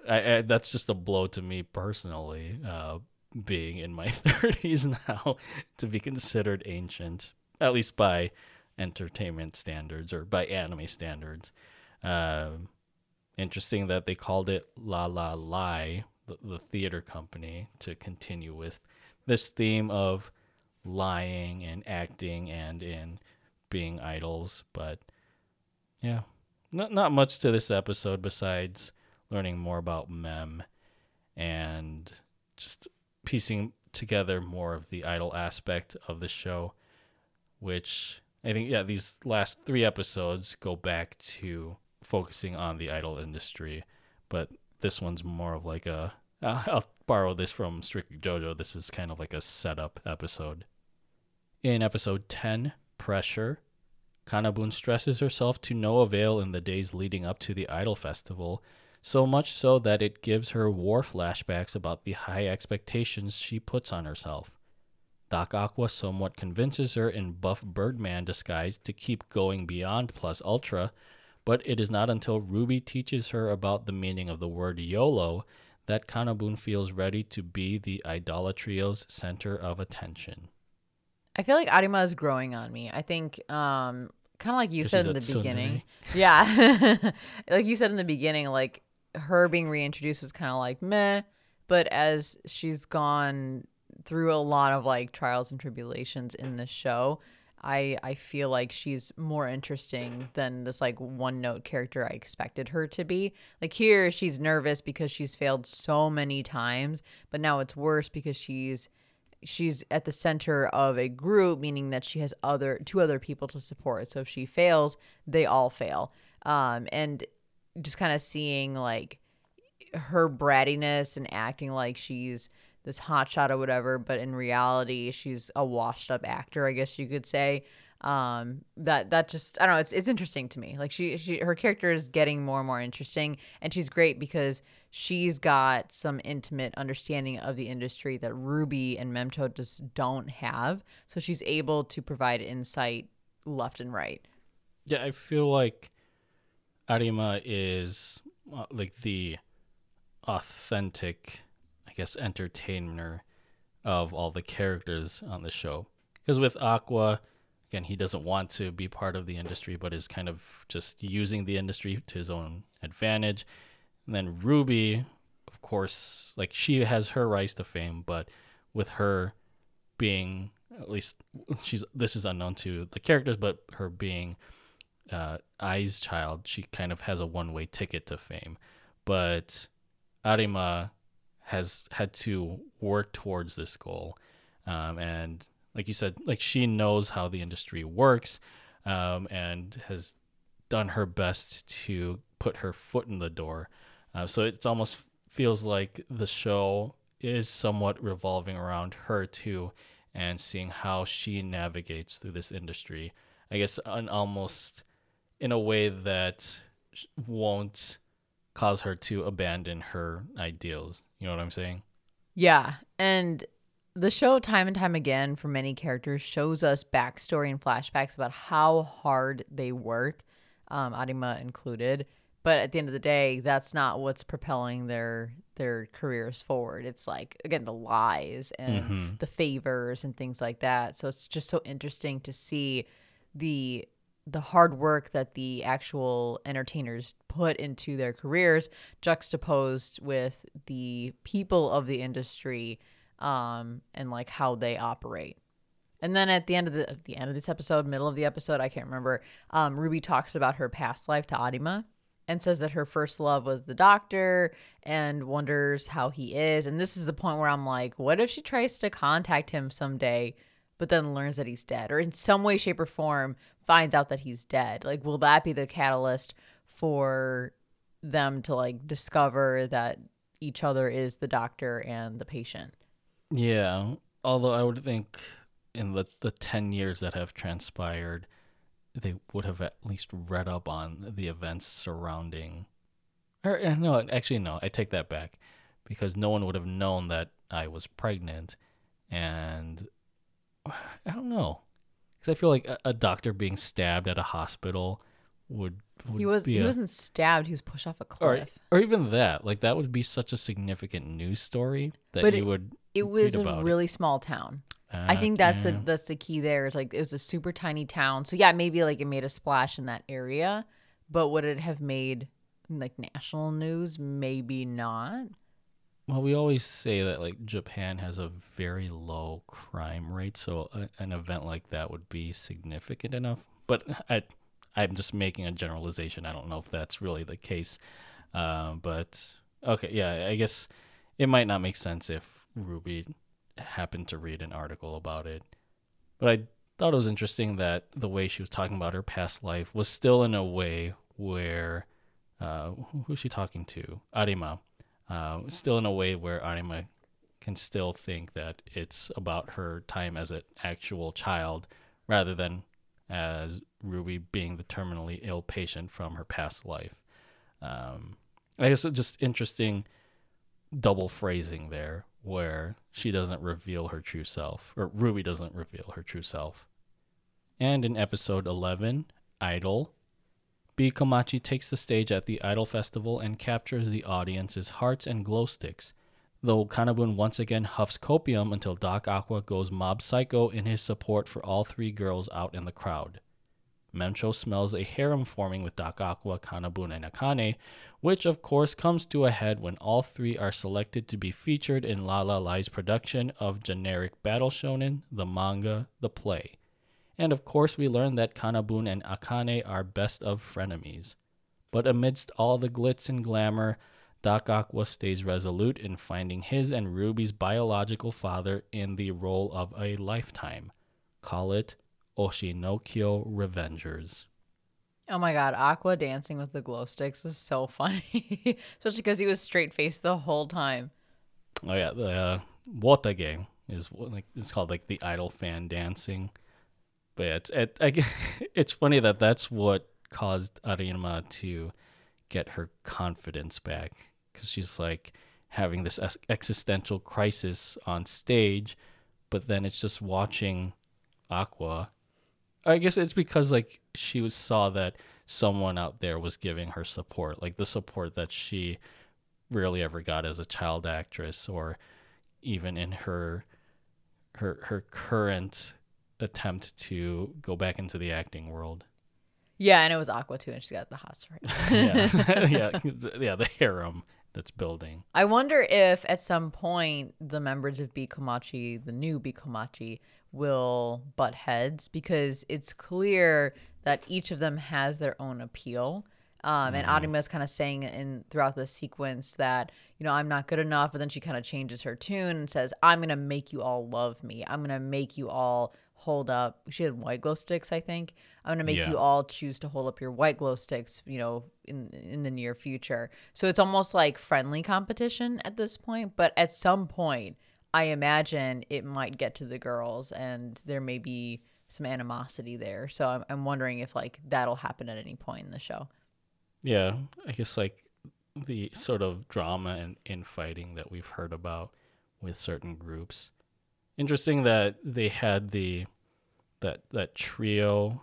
I, I, that's just a blow to me personally uh being in my 30s now to be considered ancient at least by entertainment standards or by anime standards um interesting that they called it La La Lie, the, the theater company, to continue with this theme of lying and acting and in being idols. But yeah, not not much to this episode besides learning more about Mem and just piecing together more of the idol aspect of the show, which I think yeah these last three episodes go back to focusing on the idol industry, but this one's more of like a. I'll borrow this from Strictly JoJo. This is kind of like a setup episode. In episode 10, Pressure, Kanabun stresses herself to no avail in the days leading up to the Idol Festival, so much so that it gives her war flashbacks about the high expectations she puts on herself. Doc Aqua somewhat convinces her in buff Birdman disguise to keep going beyond Plus Ultra, but it is not until Ruby teaches her about the meaning of the word YOLO that Kanabun feels ready to be the Idolatrio's center of attention. I feel like Arima is growing on me. I think, um, kind of like you said in the beginning. Yeah. like you said in the beginning, like her being reintroduced was kind of like meh. But as she's gone through a lot of like trials and tribulations in the show, I I feel like she's more interesting than this like one note character I expected her to be. Like here she's nervous because she's failed so many times, but now it's worse because she's she's at the center of a group meaning that she has other two other people to support so if she fails they all fail um and just kind of seeing like her brattiness and acting like she's this hotshot or whatever, but in reality, she's a washed up actor, I guess you could say. Um, that that just I don't know. It's it's interesting to me. Like she she her character is getting more and more interesting, and she's great because she's got some intimate understanding of the industry that Ruby and Memcho just don't have. So she's able to provide insight left and right. Yeah, I feel like Arima is uh, like the authentic, I guess, entertainer of all the characters on the show. Because with Aqua, again, he doesn't want to be part of the industry, but is kind of just using the industry to his own advantage. And then Ruby, of course, like she has her rise to fame, but with her being at least she's this is unknown to the characters, but her being uh, Ai's child, she kind of has a one way ticket to fame. But Arima has had to work towards this goal. Um, and like you said, like she knows how the industry works um, and has done her best to put her foot in the door. Uh, so it almost feels like the show is somewhat revolving around her too and seeing how she navigates through this industry. I guess an almost in a way that won't cause her to abandon her ideals. You know what I'm saying? Yeah. And the show, time and time again, for many characters, shows us backstory and flashbacks about how hard they work, um, Arima included. But at the end of the day, that's not what's propelling their their careers forward. It's like again the lies and mm-hmm. the favors and things like that. So it's just so interesting to see the the hard work that the actual entertainers put into their careers juxtaposed with the people of the industry um, and like how they operate. And then at the end of the the end of this episode, middle of the episode, I can't remember. Um, Ruby talks about her past life to Arima and says that her first love was the doctor and wonders how he is. And this is the point where I'm like, what if she tries to contact him someday, but then learns that he's dead, or in some way, shape, or form finds out that he's dead? Like, will that be the catalyst for them to like discover that each other is the doctor and the patient? Yeah. Although I would think in the, the 10 years that have transpired, they would have at least read up on the events surrounding. Or eh, no, actually no, I take that back, because no one would have known that Ai was pregnant, and I don't know, because I feel like a, a, doctor being stabbed at a hospital would. would he was. He a, wasn't stabbed. He was pushed off a cliff. Or, or even that, like that would be such a significant news story that but you it, would. It was a really it. small town. Uh, I think that's the that's the key there. It's like it was a super tiny town. So yeah, maybe like it made a splash in that area, but would it have made like national news? Maybe not. Well, we always say that like Japan has a very low crime rate, so a, an event like that would be significant enough. But I, I'm just making a generalization. I don't know if that's really the case. Uh, but okay, yeah, I guess it might not make sense if Ruby happened to read an article about it. But I thought it was interesting that the way she was talking about her past life was still in a way where uh, who's she talking to? Arima. Uh, still in a way where Arima can still think that it's about her time as an actual child rather than as Ruby being the terminally ill patient from her past life. Um, I guess it's just interesting double phrasing there where she doesn't reveal her true self, or Ruby doesn't reveal her true self. And in episode 11, Idol, B. Komachi takes the stage at the Idol Festival and captures the audience's hearts and glow sticks, though Kanabun once again huffs copium until Doc Aqua goes mob psycho in his support for all three girls out in the crowd. Memcho smells a harem forming with Doc Aqua, Kanabun, and Akane, which of course comes to a head when all three are selected to be featured in La La Lai's production of generic battle shonen, the manga, the play. And of course, we learn that Kanabun and Akane are best of frenemies. But amidst all the glitz and glamour, Doc Aqua stays resolute in finding his and Ruby's biological father in the role of a lifetime. Call it Oshinokyo Revengers. Oh my god, Aqua dancing with the glow sticks is so funny, especially because he was straight faced the whole time. Oh yeah, the uh, wotagei is like it's called like the idol fan dancing. But yeah, it's it, I, it's funny that that's what caused Arima to get her confidence back because she's like having this ex- existential crisis on stage, but then it's just watching Aqua. I guess it's because like she was, saw that someone out there was giving her support, like the support that she rarely ever got as a child actress or even in her her her current attempt to go back into the acting world. Yeah, and it was Aqua too, and she's got the hot right. yeah, yeah, yeah. The harem that's building. I wonder if at some point the members of B Komachi, the new B Komachi, will butt heads because it's clear that each of them has their own appeal. Um, and mm-hmm. Arima is kind of saying in throughout the sequence that you know I'm not good enough, but then she kind of changes her tune and says I'm gonna make you all love me. I'm gonna make you all hold up. She had white glow sticks, I think. I'm gonna make yeah. you all choose to hold up your white glow sticks, you know, in in the near future. So it's almost like friendly competition at this point. But at some point, I imagine it might get to the girls, and there may be some animosity there. So I'm I'm wondering if like that'll happen at any point in the show. Yeah, I guess like the sort of drama and infighting that we've heard about with certain groups. Interesting that they had the that that trio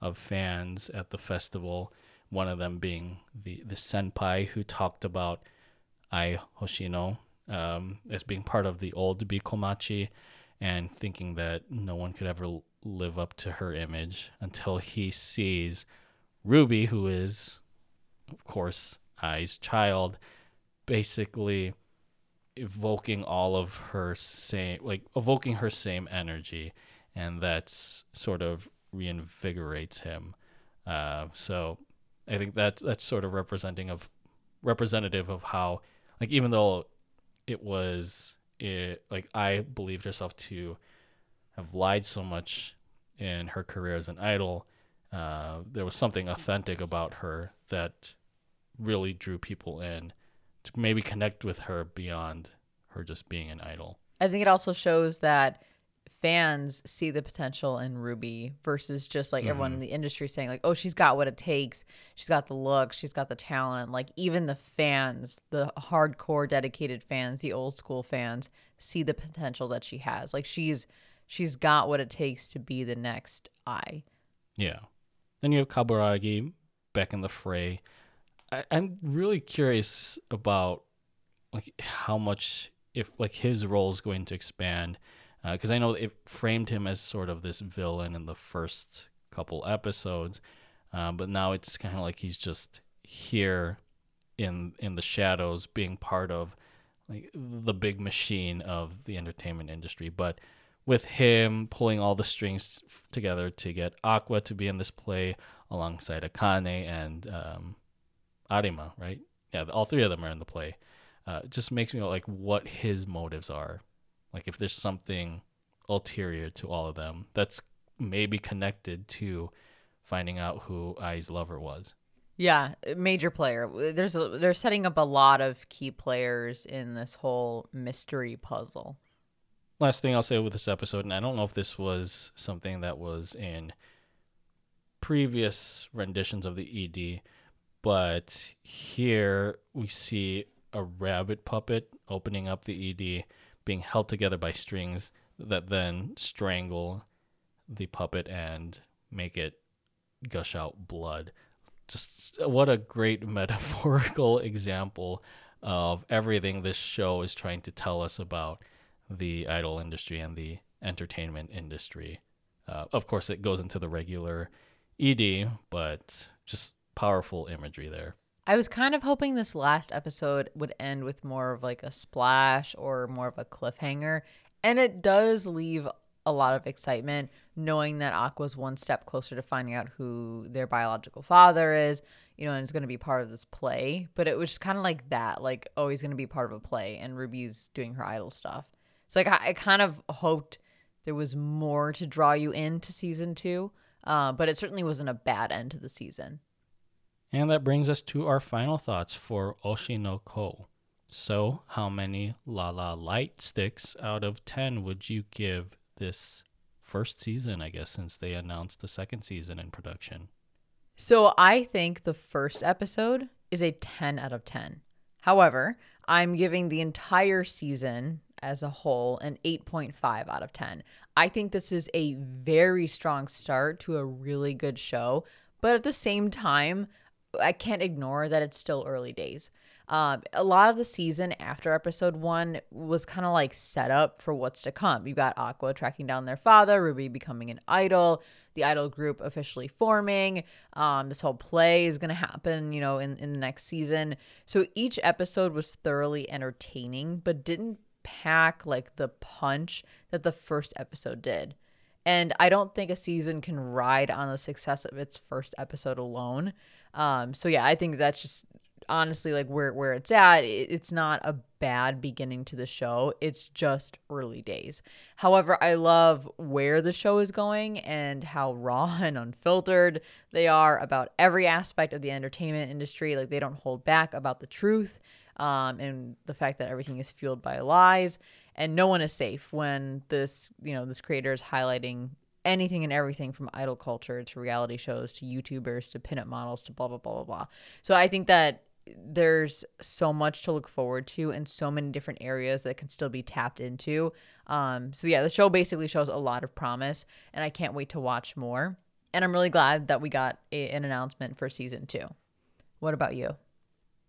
of fans at the festival. One of them being the the senpai who talked about Ai Hoshino um, as being part of the old B Komachi, and thinking that no one could ever live up to her image until he sees Ruby, who is, of course, Ai's child, basically evoking all of her same like evoking her same energy and that's sort of reinvigorates him. Uh, so I think that's that's sort of representing of representative of how like even though it was it like Ai believed herself to have lied so much in her career as an idol, uh, there was something authentic about her that really drew people in to maybe connect with her beyond her just being an idol. I think it also shows that fans see the potential in Ruby versus just like mm-hmm. everyone in the industry saying like, "Oh, she's got what it takes. She's got the look. She's got the talent." Like even the fans, the hardcore dedicated fans, the old school fans see the potential that she has. Like she's she's got what it takes to be the next I. Yeah. Then you have Kaburagi back in the fray. Ai, I'm really curious about like how much if like his role is going to expand because uh, I know it framed him as sort of this villain in the first couple episodes, uh, but now it's kind of like he's just here in in the shadows, being part of like the big machine of the entertainment industry. But with him pulling all the strings together to get Aqua to be in this play alongside Akane and um, Arima, right? Yeah, all three of them are in the play. Uh, just makes me know, like what his motives are like if there's something ulterior to all of them that's maybe connected to finding out who Ai's lover was. Yeah, major player. There's a, they're setting up a lot of key players in this whole mystery puzzle. Last thing I'll say with this episode, and I don't know if this was something that was in previous renditions of the ED, but here we see a rabbit puppet opening up the ED being held together by strings that then strangle the puppet and make it gush out blood. Just what a great metaphorical example of everything this show is trying to tell us about the idol industry and the entertainment industry. Uh, of course, it goes into the regular ED, but just powerful imagery there. I was kind of hoping this last episode would end with more of like a splash or more of a cliffhanger. And it does leave a lot of excitement knowing that Aqua's one step closer to finding out who their biological father is, you know, and is going to be part of this play. But it was just kind of like that, like, oh, he's going to be part of a play and Ruby's doing her idol stuff. So like I, I kind of hoped there was more to draw you into season two. Uh, but it certainly wasn't a bad end to the season. And that brings us to our final thoughts for Oshi no Ko. So, how many La La light sticks out of 10 would you give this first season, I guess, since they announced the second season in production? So, I think the first episode is a 10 out of 10. However, I'm giving the entire season as a whole an 8.5 out of 10. I think this is a very strong start to a really good show, but at the same time, I can't ignore that it's still early days. Um, a lot of the season after episode one was kind of like set up for what's to come. You got Aqua tracking down their father, Ruby becoming an idol, the idol group officially forming. Um, this whole play is going to happen, you know, in, in the next season. So each episode was thoroughly entertaining, but didn't pack like the punch that the first episode did. And I don't think a season can ride on the success of its first episode alone. Um, so yeah, I think that's just honestly like where where it's at. It's not a bad beginning to the show. It's just early days. However, I love where the show is going and how raw and unfiltered they are about every aspect of the entertainment industry. Like they don't hold back about the truth um, and the fact that everything is fueled by lies and no one is safe when this you know this creator is highlighting anything and everything from idol culture to reality shows to youtubers to pinup models to blah blah blah blah blah. So i think that there's so much to look forward to and so many different areas that can still be tapped into. Um so yeah the show basically shows a lot of promise and i can't wait to watch more. And i'm really glad that we got a, an announcement for season two. What about you?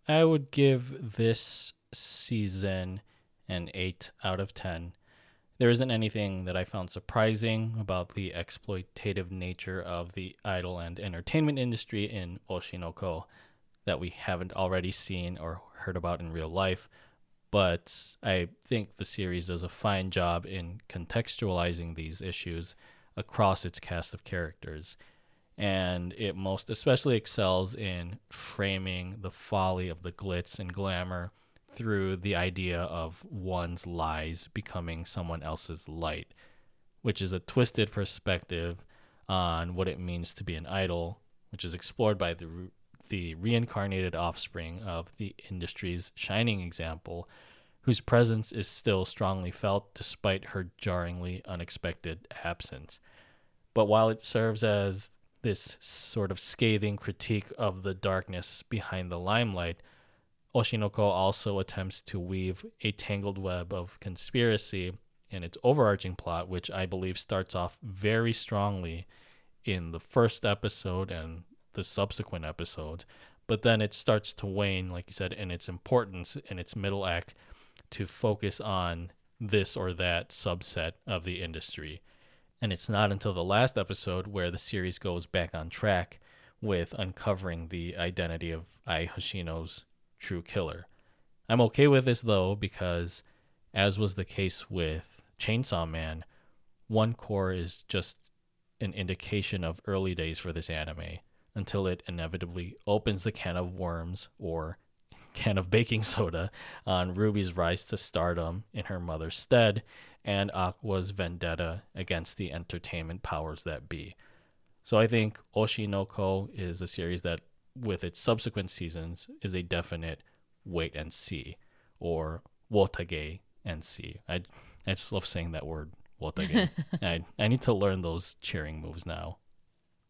I would give this season an 8 out of 10. There isn't anything that I found surprising about the exploitative nature of the idol and entertainment industry in Oshi no Ko that we haven't already seen or heard about in real life. But I think the series does a fine job in contextualizing these issues across its cast of characters and it most especially excels in framing the folly of the glitz and glamour through the idea of one's lies becoming someone else's light, which is a twisted perspective on what it means to be an idol, which is explored by the the reincarnated offspring of the industry's shining example, whose presence is still strongly felt despite her jarringly unexpected absence. But while it serves as this sort of scathing critique of the darkness behind the limelight, Oshi no Ko also attempts to weave a tangled web of conspiracy in its overarching plot, which I believe starts off very strongly in the first episode and the subsequent episodes. But then it starts to wane, like you said, in its importance in its middle act to focus on this or that subset of the industry. And it's not until the last episode where the series goes back on track with uncovering the identity of Ai Hoshino's true killer. I'm okay with this though because, as was the case with Chainsaw Man, one core is just an indication of early days for this anime until it inevitably opens the can of worms or can of baking soda on Ruby's rise to stardom in her mother's stead and Aqua's vendetta against the entertainment powers that be. So I think Oshi no Ko is a series that, with its subsequent seasons, is a definite wait and see, or wotagei and see. I I just love saying that word wotagei. I I need to learn those cheering moves now.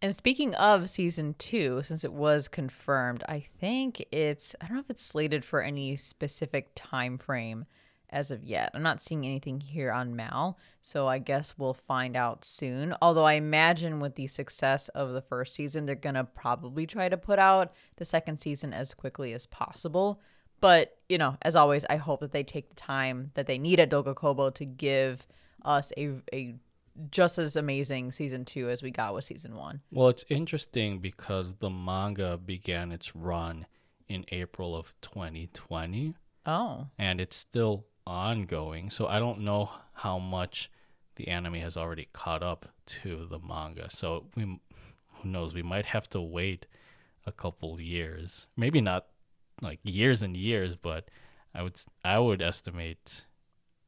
And speaking of season two, since it was confirmed, I think it's I don't know if it's slated for any specific time frame as of yet. I'm not seeing anything here on MAL, so I guess we'll find out soon. Although I imagine with the success of the first season, they're going to probably try to put out the second season as quickly as possible. But, you know, as always, I hope that they take the time that they need at Doga Kobo to give us a, a just as amazing season two as we got with season one. Well, it's interesting because the manga began its run in April of 2020. Oh. And it's still ongoing. So I don't know how much the anime has already caught up to the manga. So we who knows, we might have to wait a couple years. Maybe not like years and years, but I would I would estimate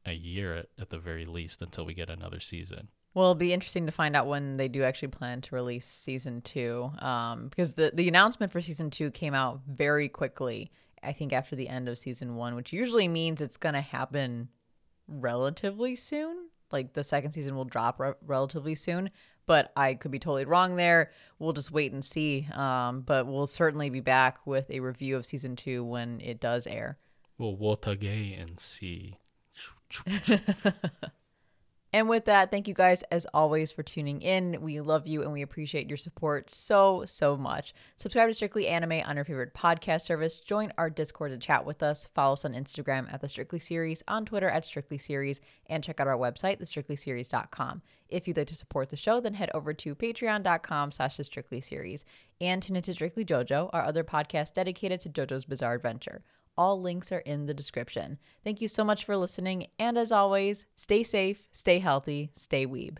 a year at, at the very least until we get another season. Well, it'll be interesting to find out when they do actually plan to release season two, um, because the the announcement for season two came out very quickly. I think after the end of season one, which usually means it's gonna happen relatively soon. Like the second season will drop re- relatively soon, but I could be totally wrong there. We'll just wait and see. Um, but we'll certainly be back with a review of season two when it does air. We'll wotagei and see. And with that, thank you guys as always for tuning in. We love you and we appreciate your support so, so much. Subscribe to Strictly Anime on your favorite podcast service. Join our Discord to chat with us. Follow us on Instagram at The Strictly Series, on Twitter at Strictly Series, and check out our website, thestrictlyseries.com. If you'd like to support the show, then head over to patreon.com slash The Strictly Series and tune into Strictly JoJo, our other podcast dedicated to JoJo's Bizarre Adventure. All links are in the description. Thank you so much for listening. And as always, stay safe, stay healthy, stay weeb.